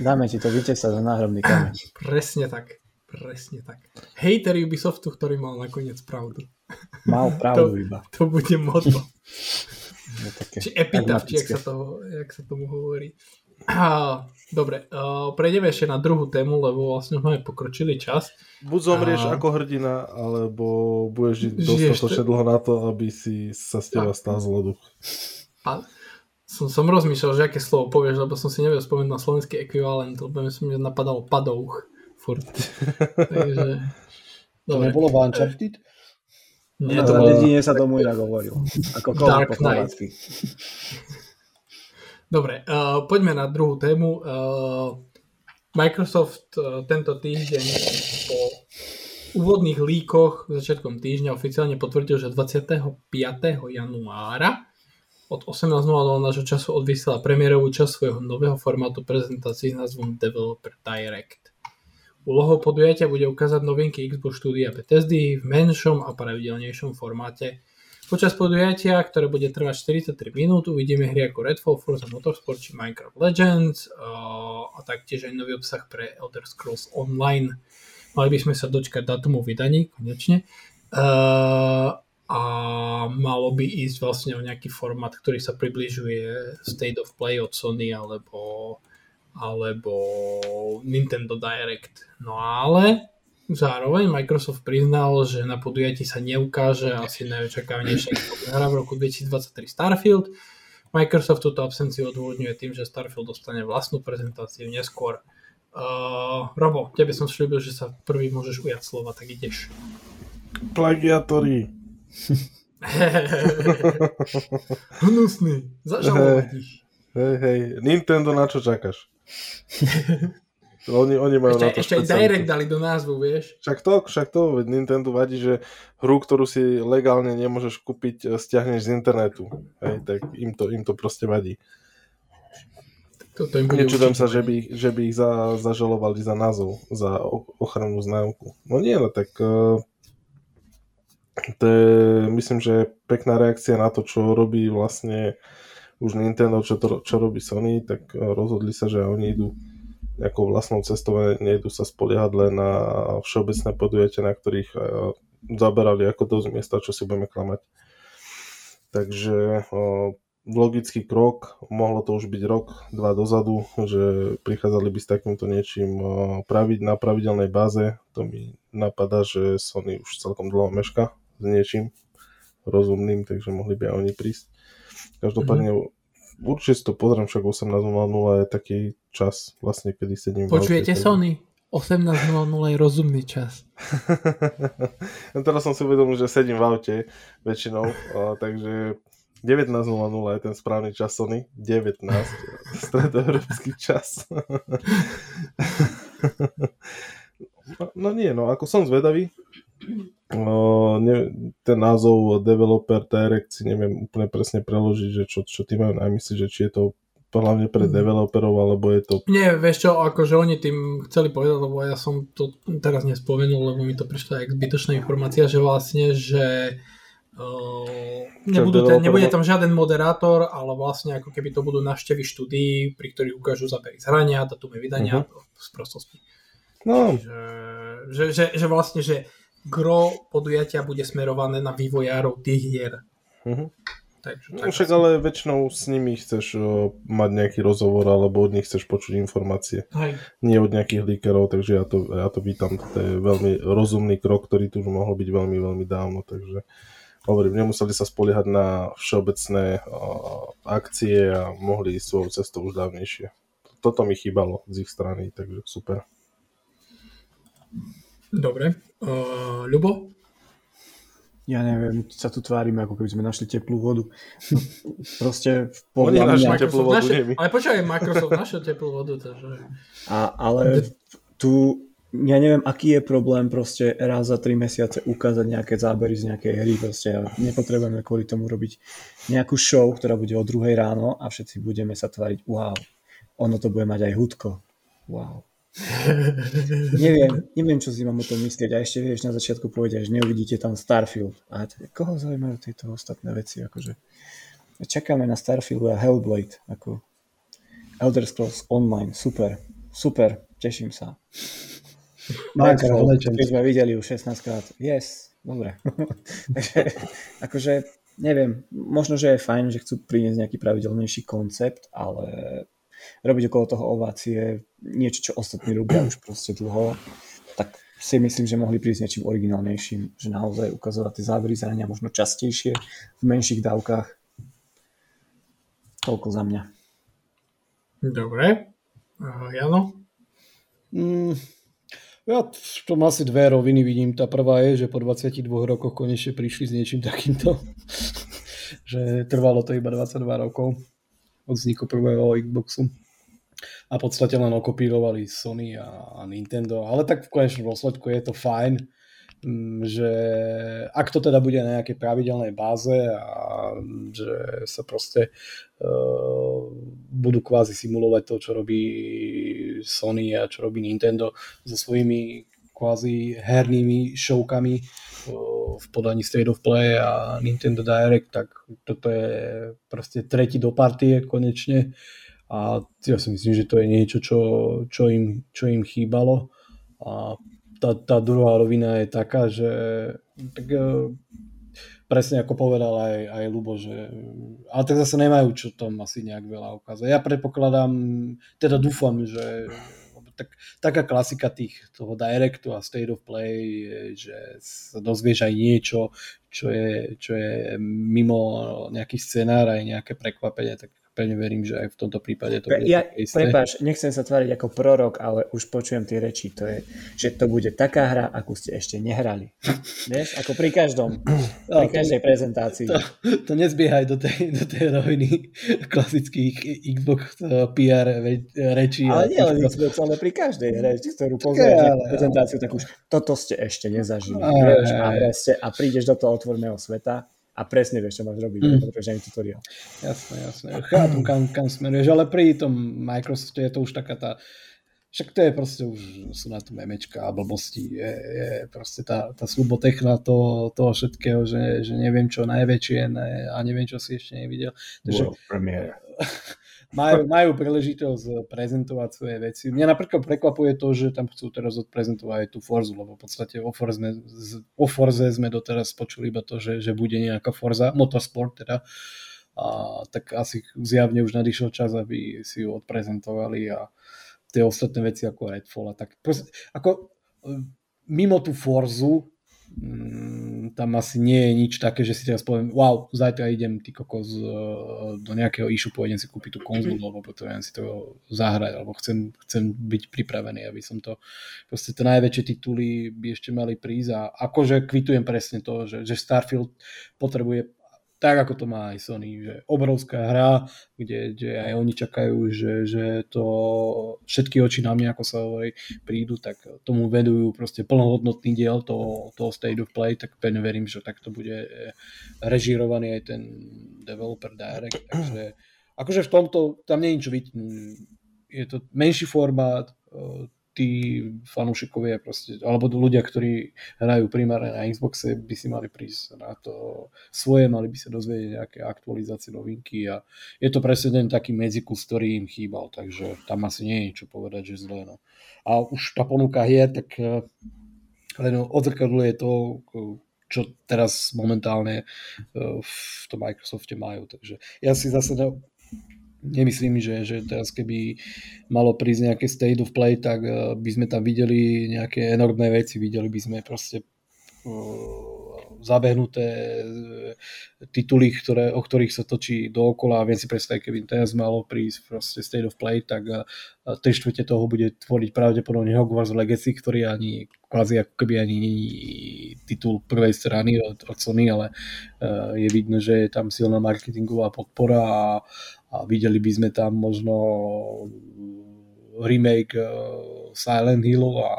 Speaker 2: Dáme ti to, víte sa za náhrobný kameň.
Speaker 1: Presne tak. Presne tak. Hater Ubisoftu, ktorý mal nakoniec pravdu.
Speaker 2: Mal pravdu
Speaker 1: to,
Speaker 2: iba.
Speaker 1: To bude.
Speaker 2: Je také
Speaker 1: či epitaf, či jak sa, to, jak sa tomu hovorí. A, dobre, uh, prejdeme ešte na druhú tému, lebo vlastne máme pokročili čas.
Speaker 4: Buď zomrieš a... ako hrdina, alebo budeš žiť dostatočne dlho na to, aby si sa z teba stal zloduch.
Speaker 1: A som, som rozmýšľal, že aké slovo povieš, lebo som si nevedel spomenúť na slovenský ekvivalent, lebo mi som napadal padouch. Furt. Takže...
Speaker 3: To nebolo v Uncharted?
Speaker 2: Nie, to bolo... dedine sa tomu inak hovoril. Ako
Speaker 1: Dark Knight. Dobre, uh, poďme na druhú tému. Uh, Microsoft uh, tento týždeň po úvodných líkoch začiatkom týždňa oficiálne potvrdil, že 25. januára od 18.00 nášho času odvysiela premiérovú časť svojho nového formátu prezentácií s názvom Developer Direct. Úlohou podujatia bude ukázať novinky Xbox štúdia Bethesdy v menšom a pravidelnejšom formáte. Počas podujatia, ktoré bude trvať 43 minút, uvidíme hry ako Redfall, Forza Motorsport či Minecraft Legends a taktiež aj nový obsah pre Elder Scrolls Online. Mali by sme sa dočkať datumu vydaní, konečne. A malo by ísť vlastne o nejaký formát, ktorý sa približuje State of Play od Sony alebo alebo Nintendo Direct. No ale zároveň Microsoft priznal, že na podujatí sa neukáže asi najočakávanejšia hra v roku 2023 Starfield. Microsoft túto absenciu odôvodňuje tým, že Starfield dostane vlastnú prezentáciu neskôr. Uh, Robo, tebe som slúbil, že sa prvý môžeš ujať slova, tak ideš.
Speaker 4: Plagiatori.
Speaker 1: Hnusný. Zažalovať.
Speaker 4: Hej, hej. Nintendo, na čo čakáš? Oni, oni majú
Speaker 1: ešte,
Speaker 4: na to
Speaker 1: ešte aj Direct dali do názvu, vieš.
Speaker 4: Však to, však to, Nintendo vadí, že hru, ktorú si legálne nemôžeš kúpiť, e, stiahneš z internetu. Hej, tak im to, im to proste vadí.
Speaker 1: Toto im
Speaker 4: Nečudujem sa, že by, že by ich za, zažalovali za názov, za ochranu známku. No nie, ale tak uh, to je, myslím, že pekná reakcia na to, čo robí vlastne už Nintendo, čo, to, čo robí Sony, tak eh, rozhodli sa, že oni idú nejakou vlastnou cestou, nejdu sa spoliehať len na všeobecné podujatia, na ktorých eh, zaberali ako dosť miesta, čo si budeme klamať. Takže eh, logický krok, mohlo to už byť rok, dva dozadu, že prichádzali by s takýmto niečím praviť na pravidelnej báze. To mi napadá, že Sony už celkom dlho meška s niečím rozumným, takže mohli by aj oni prísť. Každopádne mm-hmm. určite si to pozriem, však 18.00 je taký čas, vlastne, kedy sedím
Speaker 1: Počujete v Sony? 18.00 je rozumný čas.
Speaker 4: no teraz som si uvedomil, že sedím v aute väčšinou, a, takže 19.00 je ten správny čas Sony. 19. Stredoeurópsky čas. no, no nie, no ako som zvedavý, No, ne, ten názov Developer Direct si neviem úplne presne preložiť, že čo, čo ty majú na mysli, že či je to hlavne pre mhm. developerov, alebo je to...
Speaker 1: Nie, vieš čo, akože oni tým chceli povedať, lebo ja som to teraz nespomenul, lebo mi to prišla zbytočná informácia, že vlastne, že uh, nebudú ten, nebude tam žiaden moderátor, ale vlastne ako keby to budú návštevy štúdií, pri ktorých ukážu zábery z hrania, datumy vydania, uh-huh. z prostosti.
Speaker 4: No.
Speaker 1: Že, že, že, že vlastne, že gro podujatia bude smerované na vývojárov tých hier.
Speaker 4: Uh-huh. Takže, no, však ale väčšinou s nimi chceš uh, mať nejaký rozhovor alebo od nich chceš počuť informácie.
Speaker 1: Hej.
Speaker 4: Nie od nejakých líkerov, takže ja to, ja to vítam. To je veľmi rozumný krok, ktorý tu už mohol byť veľmi, veľmi dávno. Takže hovorím, nemuseli sa spoliehať na všeobecné uh, akcie a mohli ísť svojou cestou už dávnejšie. Toto mi chýbalo z ich strany, takže super.
Speaker 1: Dobre. Uh, Ľubo?
Speaker 2: Ja neviem, sa tu tvárime, ako keby sme našli teplú vodu. No, proste
Speaker 4: v pohľadu... Oni teplú vodu,
Speaker 1: našiel, Ale počkaj, Microsoft našiel teplú vodu, takže...
Speaker 2: A, ale tu, ja neviem, aký je problém proste raz za tri mesiace ukázať nejaké zábery z nejakej hry. Proste nepotrebujeme kvôli tomu robiť nejakú show, ktorá bude o druhej ráno a všetci budeme sa tváriť, wow, ono to bude mať aj hudko. Wow. Neviem, neviem, čo si mám o tom myslieť. A ešte vieš, na začiatku povedia, že neuvidíte tam Starfield. A koho zaujímajú tieto ostatné veci? Akože, čakáme na Starfield a Hellblade. Ako Elder Scrolls Online. Super. Super. Teším sa. Minecraft, keď sme videli už 16 krát. Yes. Dobre. Takže, akože, neviem, možno, že je fajn, že chcú priniesť nejaký pravidelnejší koncept, ale robiť okolo toho ovácie, niečo, čo ostatní robia už proste dlho, tak si myslím, že mohli prísť niečím originálnejším, že naozaj ukazovať tie závery zrania možno častejšie, v menších dávkach. Toľko za mňa.
Speaker 1: Dobre. Uh, Jano?
Speaker 3: Mm, ja v tom asi dve roviny vidím. Tá prvá je, že po 22 rokoch konečne prišli s niečím takýmto. že trvalo to iba 22 rokov od vzniku prvého Xboxu. A v podstate len okopírovali Sony a, Nintendo, ale tak v konečnom dôsledku je to fajn, mm, že ak to teda bude na nejakej pravidelnej báze a že sa proste uh, budú kvázi simulovať to, čo robí Sony a čo robí Nintendo so svojimi kvázi hernými showkami uh, v podaní State of Play a Nintendo Direct, tak toto je proste tretí do partie konečne a ja si myslím, že to je niečo, čo, čo, im, čo im chýbalo a tá, tá druhá rovina je taká, že tak, e, presne ako povedal aj, aj Lubo, že ale tak zase nemajú čo tam asi nejak veľa ukázať. Ja predpokladám, teda dúfam, že tak, taká klasika tých, toho directu a state of play že sa dozvieš aj niečo, čo je, čo je mimo nejaký scenár aj nejaké prekvapenie, tak pevne verím, že aj v tomto prípade to bude
Speaker 2: ja, isté. Prepáč, nechcem sa tváriť ako prorok, ale už počujem tie reči. To je, že to bude taká hra, akú ste ešte nehrali. Vieš, ako pri každom, no, pri každej to, prezentácii.
Speaker 3: To, to nezbiehaj do tej, do tej roviny klasických Xbox eh, PR rečí.
Speaker 2: Ale nie len Xbox, ale pri každej reči, ktorú pozrieš prezentáciu, tak už toto ste ešte nezažili. A, vieš, a, a prídeš do toho otvorného sveta a presne vieš, čo máš robiť, mm. potrebuješ ani tutoriál.
Speaker 3: Jasné, jasné. Chápem, kam, kam smeruješ, ale pri tom Microsofte je to už taká tá však to je proste už, sú na tom memečka a blbosti, je, je proste tá, tá slubotechna toho, toho všetkého, že, že neviem čo najväčšie ne, a neviem čo si ešte nevidel. Takže, World premiere. majú, majú príležitosť prezentovať svoje veci. Mňa napríklad prekvapuje to, že tam chcú teraz odprezentovať aj tú Forzu, lebo v podstate o Forze o Forze sme doteraz počuli iba to, že, že bude nejaká Forza, motorsport teda, a tak asi zjavne už nadišiel čas, aby si ju odprezentovali a tie ostatné veci ako Redfall a tak. Proste, ako mimo tú Forzu tam asi nie je nič také, že si teraz poviem, wow, zajtra idem ty kokos e, do nejakého pôjdem si kúpiť tú konzolu, lebo potrebujem si to zahrať, alebo chcem, chcem byť pripravený, aby som to, proste tie najväčšie tituly by ešte mali prísť a akože kvitujem presne to, že, že Starfield potrebuje tak ako to má aj Sony, že obrovská hra, kde, kde aj oni čakajú, že, že to všetky oči na mňa, ako sa hovorí, prídu, tak tomu vedujú proste plnohodnotný diel toho, toho State of Play, tak pevne verím, že takto bude režírovaný aj ten developer direct, takže akože v tomto, tam nie je nič je to menší formát, tí fanúšikovia proste, alebo ľudia, ktorí hrajú primárne na Xboxe, by si mali prísť na to svoje, mali by sa dozvedieť nejaké aktualizácie, novinky a je to presne ten taký medzikus, ktorý im chýbal, takže tam asi nie je čo povedať, že zle. No. A už tá ponuka hier, tak eh, len odzrkadluje to, čo teraz momentálne eh, v tom Microsofte majú. Takže ja si zase nemyslím, že, že teraz keby malo prísť nejaké state of play, tak eh, by sme tam videli nejaké enormné veci, videli by sme proste uh, zabehnuté eh, tituly, ktoré, o ktorých sa točí dookola. A viem si predstaviť, keby teraz malo prísť proste State of Play, tak tri štvrte toho bude tvoriť pravdepodobne Hogwarts Legacy, ktorý ani kvázi ako keby ani není titul prvej strany od, od Sony, ale uh, je vidno, že je tam silná marketingová podpora a videli by sme tam možno remake uh, Silent Hillu a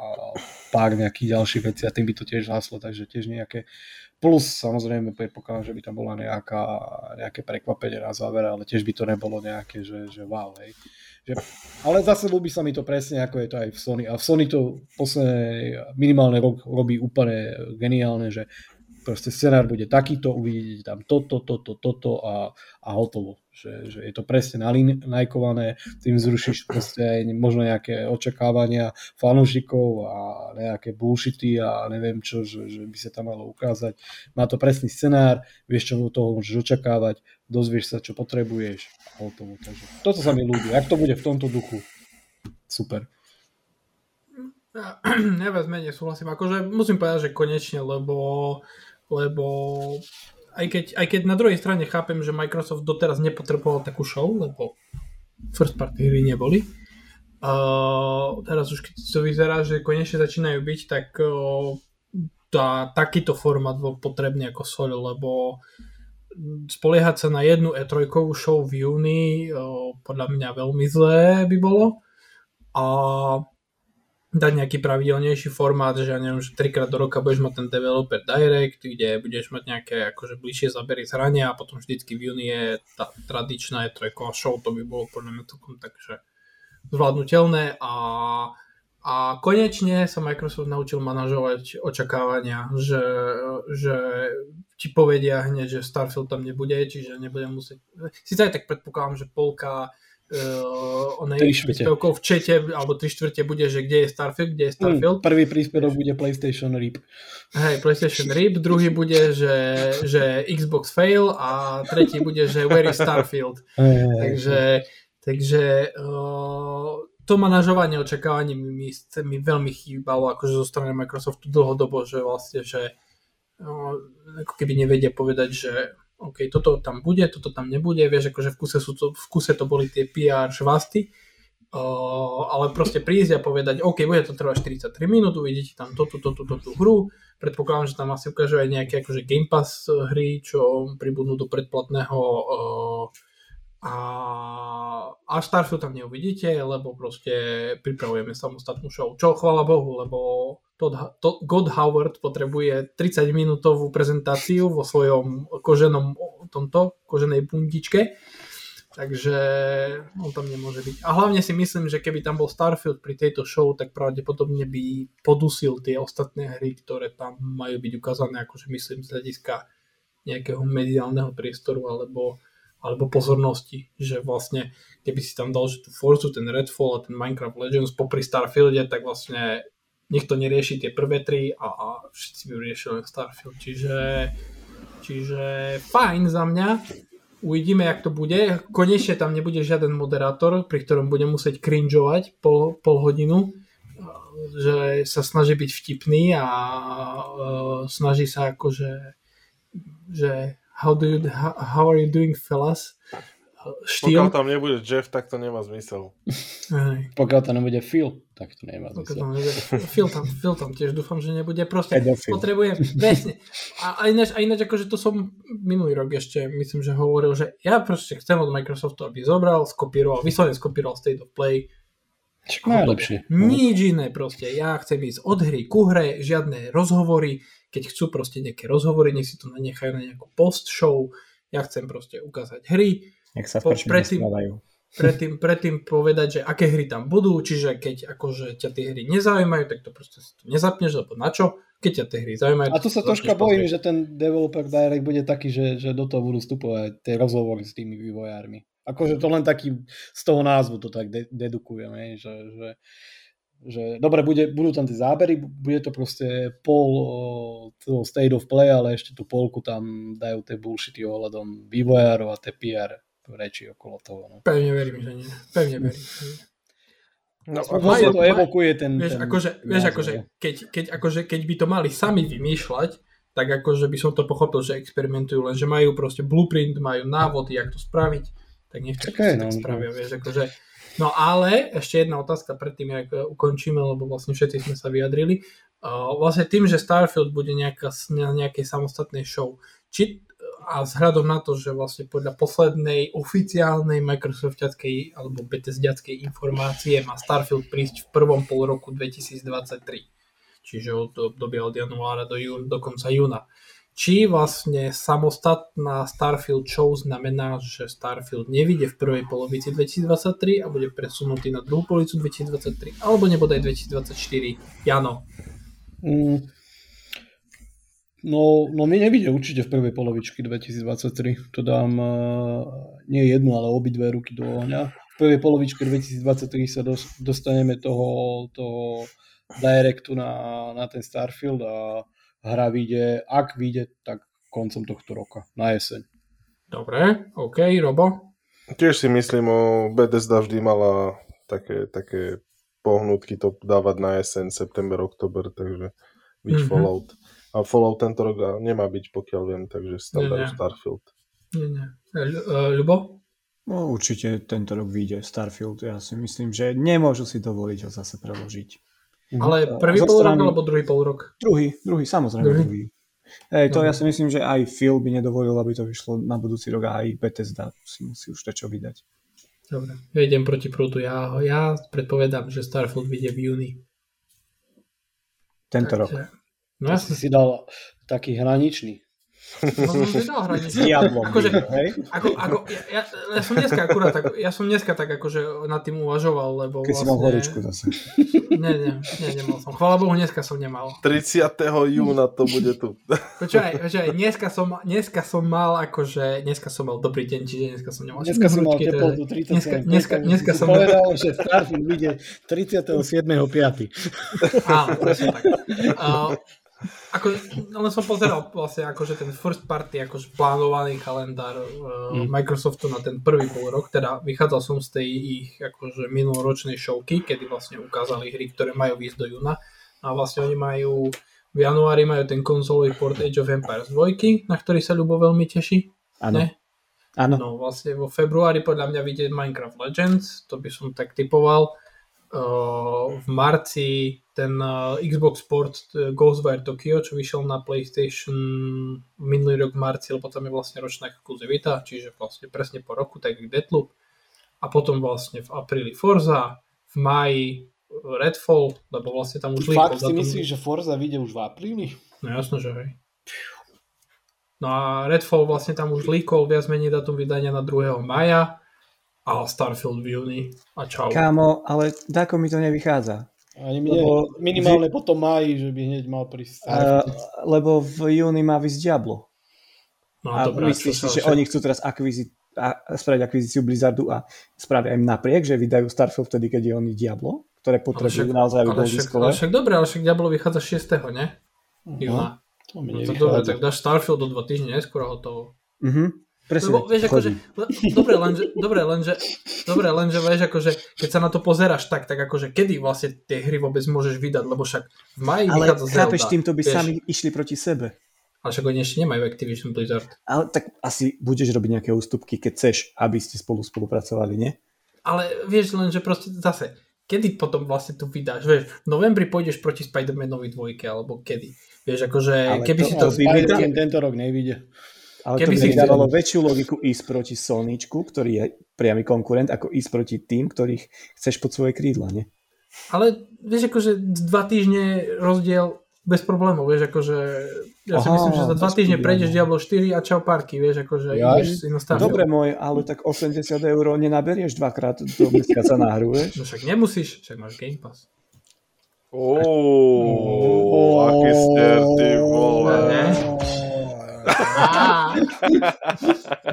Speaker 3: pár nejakých ďalších vecí a tým by to tiež haslo, takže tiež nejaké Plus samozrejme predpokladám, že by tam bola nejaká, nejaké prekvapenie na záver, ale tiež by to nebolo nejaké, že, že wow, hej. Že, ale zase ľúbi sa mi to presne, ako je to aj v Sony. A v Sony to posledné minimálne rok robí úplne geniálne, že proste scenár bude takýto, uvidíte tam toto, toto, toto a, a hotovo. Že, že je to presne nalajkované, tým zrušíš proste možno nejaké očakávania fanúšikov a nejaké bullshity a neviem čo, že, že by sa tam malo ukázať. Má to presný scenár, vieš čo toho môžeš očakávať, dozvieš sa čo potrebuješ a hotovo. Takže toto sa mi ľúbi. Ak to bude v tomto duchu, super.
Speaker 1: Ja, ja menej súhlasím. Akože musím povedať, že konečne, lebo lebo aj keď, aj keď na druhej strane chápem, že Microsoft doteraz nepotreboval takú show, lebo first party hry neboli. Uh, teraz už keď to vyzerá, že konečne začínajú byť, tak uh, tá, takýto formát bol potrebný ako sol, lebo spoliehať sa na jednu E3 show v júni uh, podľa mňa veľmi zlé by bolo. A dať nejaký pravidelnejší formát, že ja neviem, že trikrát do roka budeš mať ten developer direct, kde budeš mať nejaké akože bližšie zabery z hrania a potom vždycky v júni je tá tradičná je trojková show, to by bolo podľa mňa celkom takže zvládnutelné. A, a konečne sa Microsoft naučil manažovať očakávania, že, že ti povedia hneď, že Starfield tam nebude, čiže nebudem musieť... Sice aj tak predpokladám, že polka uh, onej príspevkov v čete, alebo tri štvrte bude, že kde je Starfield, kde je hm, Starfield.
Speaker 3: Mm, prvý príspevok bude PlayStation RIP.
Speaker 1: Hej, PlayStation RIP, druhý bude, že, že Xbox fail a tretí bude, že where is Starfield. takže takže uh, to manažovanie očakávaní mi, mi, mi veľmi chýbalo akože zo strany Microsoftu dlhodobo, že vlastne, že uh, ako keby nevedia povedať, že OK, toto tam bude, toto tam nebude, vieš, akože v kuse, sú to, v kuse to boli tie PR švasty, uh, ale proste prísť a povedať, OK, bude to trvať 43 minút, uvidíte tam toto, toto, toto, hru, predpokladám, že tam asi ukážu aj nejaké akože Game Pass hry, čo pribudnú do predplatného uh, a, a Starfield tam neuvidíte, lebo proste pripravujeme samostatnú show, čo chvála Bohu, lebo God Howard potrebuje 30 minútovú prezentáciu vo svojom koženom tomto, koženej bundičke, takže on tam nemôže byť. A hlavne si myslím, že keby tam bol Starfield pri tejto show, tak pravdepodobne by podusil tie ostatné hry, ktoré tam majú byť ukázané, akože myslím z hľadiska nejakého mediálneho priestoru alebo, alebo pozornosti, že vlastne keby si tam dal že tú Forzu, ten Redfall a ten Minecraft Legends popri Starfielde, tak vlastne nech to nerieši tie prvé tri a, a všetci by riešili len Starfield. Čiže, čiže fajn za mňa. Uvidíme, jak to bude. Konečne tam nebude žiaden moderátor, pri ktorom budem musieť cringeovať pol, pol hodinu, že sa snaží byť vtipný a uh, snaží sa akože že how, do you, how, how are you doing fellas
Speaker 4: štýl. Pokiaľ tam nebude Jeff, tak to nemá zmysel.
Speaker 3: Aj. Pokiaľ tam nebude Phil, tak to nemá zmysel. Tam nebude,
Speaker 1: Phil, tam, Phil tam tiež dúfam, že nebude. Proste potrebujem, presne. A, a, ináč, a ináč, akože to som minulý rok ešte, myslím, že hovoril, že ja proste chcem od Microsoftu, aby zobral, skopíroval, vyslovene skopíroval State of Play,
Speaker 3: Čak najlepšie.
Speaker 1: Nič iné proste. Ja chcem ísť od hry ku hre, žiadne rozhovory. Keď chcú proste nejaké rozhovory, nech si to nechajú na nejakú post show. Ja chcem proste ukázať hry,
Speaker 2: nech sa v predtým,
Speaker 1: predtým, predtým povedať, že aké hry tam budú, čiže keď akože ťa tie hry nezaujímajú, tak to proste si to nezapneš, lebo na čo? Keď ťa tie hry zaujímajú.
Speaker 3: A tu sa troška bojím, že ten developer direct bude taký, že, že do toho budú vstupovať tie rozhovory s tými vývojármi. Akože to len taký z toho názvu to tak de- dedukujeme, že, že, že dobre, bude, budú tam tie zábery, bude to proste pol toho state of play, ale ešte tú polku tam dajú tie bullshity ohľadom vývojárov a tie PR reči okolo toho. No.
Speaker 1: Pevne verím, že nie. Pevne verím.
Speaker 3: No, vlastne to evokuje ten...
Speaker 1: Vieš,
Speaker 3: ten
Speaker 1: akože, vieš akože, keď, keď, akože, keď by to mali sami vymýšľať, tak akože by som to pochopil, že experimentujú, len že majú proste blueprint, majú návod, jak to spraviť, tak nech to okay, no, tak spravia, vieš, akože... No ale ešte jedna otázka predtým, jak ukončíme, lebo vlastne všetci sme sa vyjadrili. Uh, vlastne tým, že Starfield bude nejaká, nejakej samostatnej show, či a vzhľadom na to, že vlastne podľa poslednej oficiálnej Microsoftiackej alebo Bethesdiackej informácie má Starfield prísť v prvom pol roku 2023. Čiže od obdobia od januára do, jú, do konca júna. Či vlastne samostatná Starfield show znamená, že Starfield nevidie v prvej polovici 2023 a bude presunutý na druhú polovicu 2023, alebo nebodaj 2024. Jano. Mm.
Speaker 3: No, no mi nevidie určite v prvej polovičky 2023. To dám uh, nie jednu, ale obidve ruky do ohňa. V prvej polovičke 2023 sa dostaneme toho, toho directu na, na ten Starfield a hra vyjde, ak vyjde, tak koncom tohto roka, na jeseň.
Speaker 1: Dobre, OK, Robo?
Speaker 4: Tiež si myslím, o Bethesda vždy mala také, také pohnutky to dávať na jeseň, september, oktober, takže byť mm-hmm. Fallout. A Fallout tento rok nemá byť, pokiaľ viem, takže standard Starfield.
Speaker 1: Nie, nie. Ľubo?
Speaker 2: No, určite tento rok vyjde Starfield. Ja si myslím, že nemôžu si dovoliť ho zase preložiť.
Speaker 1: Mhm. Ale prvý pol rok alebo druhý pol rok?
Speaker 2: Druhý, druhý, samozrejme druhý. druhý. Ej, to ja si myslím, že aj Phil by nedovolil, aby to vyšlo na budúci rok a aj Bethesda si musí už čo vydať.
Speaker 1: Dobre, ja idem proti prúdu. Ja, ja predpovedám, že Starfield vyjde v júni.
Speaker 2: Tento Takže, rok.
Speaker 3: No ja si dal taký hraničný.
Speaker 1: No, no vydal hranice. Diablom. Akože, hej? Ako, ako, ja, ja, ja, som dneska akurát tak, ja som dneska tak akože nad tým uvažoval, lebo
Speaker 2: Keď vlastne... si mal horúčku zase.
Speaker 1: Nie, nie, nie, nemal som. Chvála Bohu, dneska som nemal.
Speaker 4: 30. júna to bude tu.
Speaker 1: Počúvaj, počúvaj, dneska som, dneska som mal akože, dneska som mal dobrý deň, čiže dneska som nemal.
Speaker 3: Dneska som mal teplotu 37. Dneska, dneska, dneska som povedal, že Starfield vyjde 37.5.
Speaker 1: Áno, presne tak. Uh, ako, len som pozeral vlastne akože ten first party, akože plánovaný kalendár uh, mm. Microsoftu na ten prvý pol rok, teda vychádzal som z tej ich akože minuloročnej showky, kedy vlastne ukázali hry, ktoré majú výsť do júna a vlastne oni majú v januári majú ten konzolový port Age of Empires 2, na ktorý sa ľubo veľmi teší.
Speaker 2: Áno. Áno.
Speaker 1: No vlastne vo februári podľa mňa vidieť Minecraft Legends, to by som tak typoval. Uh, v marci ten uh, Xbox Sport uh, Ghostwire Tokyo, čo vyšiel na PlayStation minulý rok v marci, lebo tam je vlastne ročná exkluzivita, čiže vlastne presne po roku, tak jak Deathloop. A potom vlastne v apríli Forza, v máji Redfall, lebo vlastne tam už.
Speaker 3: Fakt si myslíš, že Forza vyjde už v apríli?
Speaker 1: No jasno, že hej. No a Redfall vlastne tam už líkol viac menej datum vydania na 2. maja a Starfield v júni a čau.
Speaker 2: Kámo, ale dáko mi to nevychádza.
Speaker 3: Ani mne, lebo minimálne v... potom máji, že by hneď mal prísť.
Speaker 2: Uh, lebo v júni má vysť Diablo. No, a dobrá, myslíš si, že však... oni chcú teraz akvizi- a spraviť akvizíciu Blizzardu a spravia im napriek, že vydajú Starfield vtedy, keď je oni Diablo, ktoré potrebujú však, naozaj, aby bol
Speaker 1: diskové. Ale však dobre, ale však Diablo vychádza 6. ne? Uh-huh. Júna. To mi no, to dobre, tak dáš Starfield do 2 týždne neskôr a hotovo.
Speaker 2: Uh-huh. Presne,
Speaker 1: Lebo, vieš, akože, dobre, lenže, dobre, lenže, dobre, lenže, vieš, akože, keď sa na to pozeráš tak, tak akože, kedy vlastne tie hry vôbec môžeš vydať, lebo však v maji
Speaker 2: Ale chápeš, týmto by vieš, sami išli proti sebe.
Speaker 1: Ale však oni ešte nemajú Activision Blizzard.
Speaker 2: Ale tak asi budeš robiť nejaké ústupky, keď chceš, aby ste spolu spolupracovali, nie?
Speaker 1: Ale vieš len, že proste zase, kedy potom vlastne to vydáš? Vieš, v novembri pôjdeš proti Spider-Manovi dvojke, alebo kedy? Vieš, akože,
Speaker 3: ale
Speaker 1: keby
Speaker 3: to,
Speaker 1: si to...
Speaker 3: Spider-Man tento rok nevyjde.
Speaker 2: Ale Keby to by si dávalo väčšiu logiku ísť proti Soničku, ktorý je priamy konkurent, ako ísť proti tým, ktorých chceš pod svoje krídla, nie?
Speaker 1: Ale vieš, akože dva týždne rozdiel bez problémov, vieš, akože ja si Aha, myslím, že za dva týždne prejdeš Diablo 4 a čau parky, vieš, akože ja, ideš si na
Speaker 2: Dobre môj, ale tak 80 eur nenaberieš dvakrát do mesiaca na hru, vieš?
Speaker 1: No však nemusíš, však máš Game Pass.
Speaker 4: Ó, aký ste ty vole.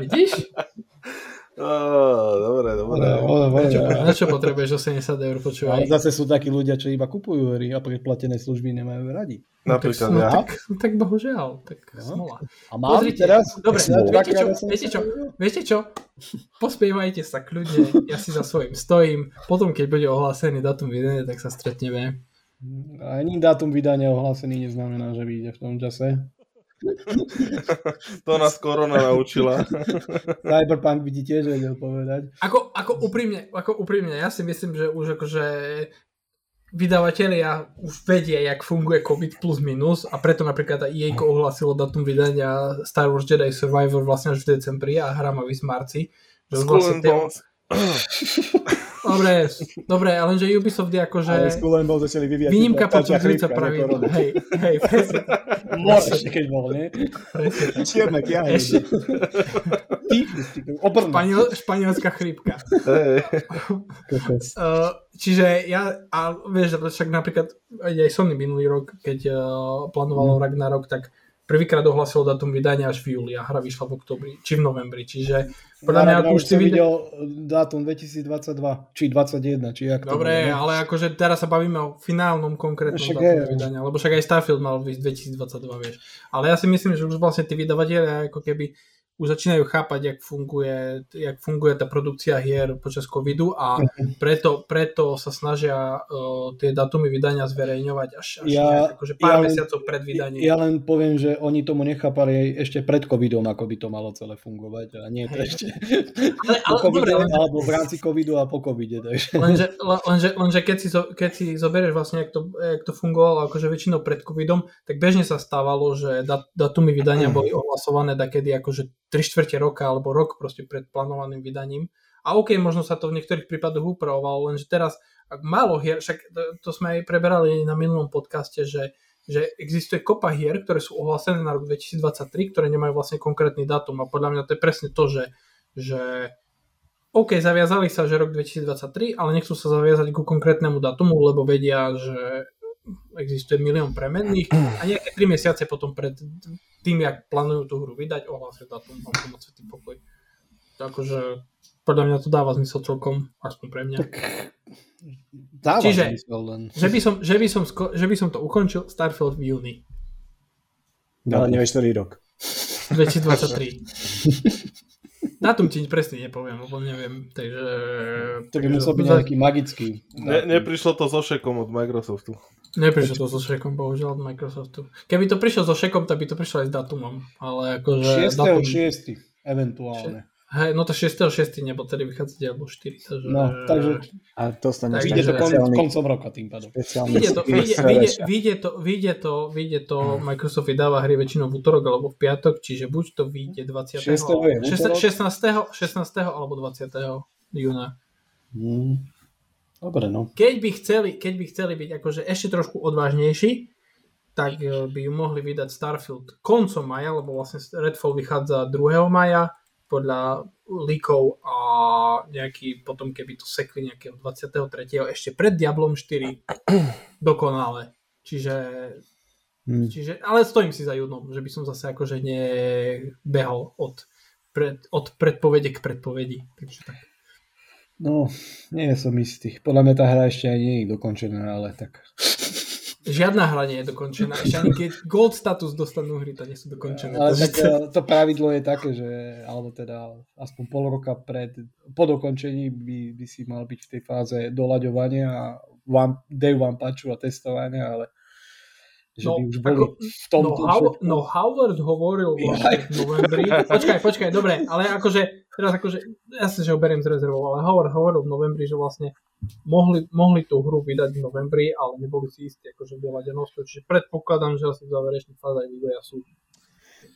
Speaker 1: Vidíš?
Speaker 4: Oh, dobre, dobre.
Speaker 1: Na čo potrebuješ 80 eur počúvať?
Speaker 3: Ale zase sú takí ľudia, čo iba kupujú hry a predplatené služby nemajú radi.
Speaker 4: Napríklad
Speaker 1: no, tak, no, tak, tak bohužiaľ, tak no. smola.
Speaker 3: A mám Pozrite, teraz?
Speaker 1: Dobre, viete čo, viete čo, viete čo? Pospievajte sa kľudne, ja si za svojím stojím, potom keď bude ohlásený datum vydania, tak sa stretneme.
Speaker 3: Ani dátum vydania ohlásený neznamená, že vyjde v tom čase.
Speaker 4: to nás korona naučila.
Speaker 3: Cyberpunk by ti tiež vedel povedať.
Speaker 1: Ako, ako, úprimne, ako úprimne, ja si myslím, že už akože vydavatelia už vedia, jak funguje COVID plus minus a preto napríklad aj EA ohlasilo datum vydania Star Wars Jedi Survivor vlastne až v decembri a hra má v marci.
Speaker 4: Že vlastne
Speaker 1: Dobre, dobre, lenže Ubisoft je akože...
Speaker 2: Ale Skull bol začali vyvíjať...
Speaker 1: Výnimka potvrdzujúca pravidlo. Hej, hej, presne.
Speaker 3: Môžeš, keď bol, nie?
Speaker 1: Presne.
Speaker 2: Čierne
Speaker 3: Obrna.
Speaker 1: španiel, španielská chrípka. Uh, čiže ja, a vieš, však napríklad aj Sony minulý rok, keď uh, plánovalo
Speaker 2: Mhm.
Speaker 1: Ragnarok, tak prvýkrát ohlasilo datum vydania až v júli a hra vyšla v oktobri, či v novembri, čiže podľa mňa ako už si videl...
Speaker 3: dátum 2022, či 21, či jak to
Speaker 1: Dobre,
Speaker 3: bolo, ne?
Speaker 1: ale akože teraz sa bavíme o finálnom konkrétnom
Speaker 3: Však
Speaker 1: datume vydania, lebo však aj Starfield mal vyjsť 2022, vieš. Ale ja si myslím, že už vlastne tí vydavatelia ako keby už začínajú chápať, jak funguje, jak funguje tá produkcia hier počas covidu a
Speaker 3: Mhm.
Speaker 1: preto, preto sa snažia uh, tie datumy vydania zverejňovať až, až
Speaker 3: Ja-
Speaker 1: nejak, akože pár
Speaker 3: ja len-
Speaker 1: mesiacov pred vydaním.
Speaker 3: Ja len poviem, že oni tomu nechápali ešte pred covidom, ako by to malo celé fungovať. A nie to
Speaker 1: Hej.
Speaker 3: ešte
Speaker 1: ale,
Speaker 3: po
Speaker 1: ale, dobre,
Speaker 3: alebo v rámci covidu a po covide. Takže.
Speaker 1: lenže, le- lenže, lenže keď, si, zo- keď si zoberieš vlastne, jak to, jak to fungovalo akože väčšinou pred covidom, tak bežne sa stávalo, že dat, datumy vydania boli ohlasované takedy akože 3 čtvrte roka alebo rok proste pred plánovaným vydaním. A OK, možno sa to v niektorých prípadoch upravovalo, lenže teraz ak málo hier, však to, sme aj preberali na minulom podcaste, že, že existuje kopa hier, ktoré sú ohlasené na rok 2023, ktoré nemajú vlastne konkrétny dátum a podľa mňa to je presne to, že, že OK, zaviazali sa, že rok 2023, ale nechcú sa zaviazať ku konkrétnemu datumu, lebo vedia, že existuje milión premenných a nejaké 3 mesiace potom pred tým, jak plánujú tú hru vydať, ohlásia datum a potom svetý pokoj. Takže podľa mňa to dáva zmysel celkom, aspoň pre mňa.
Speaker 3: Dáva
Speaker 1: Čiže-
Speaker 3: zmysel len.
Speaker 1: Že by som, že by som, sko- že by som to ukončil Starfield v júni
Speaker 2: Ale nevieš, ktorý rok.
Speaker 1: 2023. Dátum ti presne nepoviem, lebo neviem, takže...
Speaker 3: To by musel byť nejaký magický.
Speaker 4: Ne, neprišlo to so šekom od Microsoftu.
Speaker 1: Neprišlo to so šekom, bohužiaľ od Microsoftu. Keby to prišlo so šekom, tak by to prišlo aj s datumom, ale akože...
Speaker 3: 6.
Speaker 1: datum,
Speaker 3: 6. eventuálne.
Speaker 1: Hej, no to 6.6. nebo tedy vychádza Diablo 4, takže...
Speaker 3: No, takže
Speaker 2: A dostaneš
Speaker 1: Tak
Speaker 3: Ide to kon, koncom roka tým pádom.
Speaker 1: Vyjde to, vyjde, vyjde, vyjde to, vyjde to, vyjde to, Microsoft vydáva hry väčšinou v útorok alebo v piatok, čiže buď to vyjde 20.
Speaker 3: 6. je v útorok?
Speaker 1: 16. 16. alebo 20. júna.
Speaker 3: Hmm. Dobre, no.
Speaker 1: Keď by chceli, keď by chceli byť akože ešte trošku odvážnejší, tak eh, by ju mohli vydať Starfield koncom maja, lebo vlastne Redfall vychádza 2. maja podľa líkov a nejaký potom keby to sekli nejakého 23. ešte pred Diablom 4 dokonale. Čiže,
Speaker 3: Hmm.
Speaker 1: čiže ale stojím si za judnom, že by som zase akože nebehol od, pred, od predpovede k predpovedi. Takže tak.
Speaker 3: No, nie som istý. Podľa mňa tá hra ešte aj nie je dokončená, ale tak.
Speaker 1: Žiadna hra nie je dokončená. Ešte ani keď gold status dostanú hry, to nie sú dokončené.
Speaker 3: Ale tak eh, to pravidlo je také, že alebo teda aspoň pol roka pred, po dokončení by, by si mal byť v tej fáze doľaďovania a one, day one patchu a testovania, ale že
Speaker 1: No,
Speaker 3: by už boli
Speaker 1: ako-
Speaker 3: v tom
Speaker 1: no, How- no Howard hovoril vlastne v novembri. Počkaj, počkaj, dobre, ale akože, teraz akože, jasne, že ho beriem z rezervou, ale Howard hovoril v novembri, že vlastne mohli, mohli tú hru vydať v novembri, ale neboli si istí akože vyladenosťou, čiže predpokladám, že asi v záverečných fázach vývoja sú.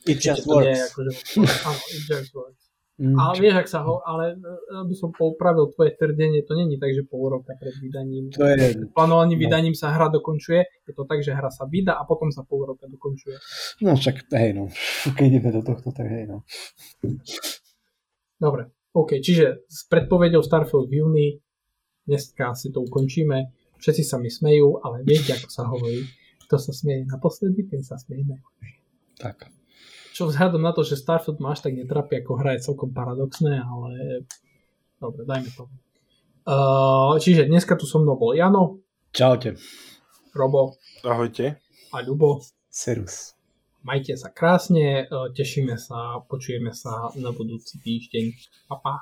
Speaker 2: It just
Speaker 1: to nie
Speaker 2: works.
Speaker 1: akože, áno, it just works.
Speaker 3: Mm,
Speaker 1: Ale vieš, ak sa ho, ale e, aby som poupravil tvoje tvrdenie, to není tak, že pol roka pred vydaním.
Speaker 3: to je,
Speaker 1: Plánovaným
Speaker 3: No.
Speaker 1: vydaním sa hra dokončuje, je to tak, že hra sa vydá a potom sa pol roka dokončuje.
Speaker 3: no však, hej no, keď ideme do tohto, tak hej no.
Speaker 1: Dobre, OK, čiže s predpovedou Starfield v júni, dneska si to ukončíme, všetci sa mi smejú, ale viete, ako sa hovorí, kto sa smeje naposledy, ten sa smeje najhoršie.
Speaker 3: Tak.
Speaker 1: Čo vzhľadom na to, že Starfield máš tak netrapí ako hra, je celkom paradoxné, ale dobre, dajme to. Uh, čiže dneska tu so mnou bol Jano,
Speaker 3: Čaute.
Speaker 1: Robo
Speaker 4: Ahojte.
Speaker 1: a Ľubo.
Speaker 2: Serus.
Speaker 1: Majte sa krásne, uh, tešíme sa, počujeme sa na budúci týždeň. Pa, pa.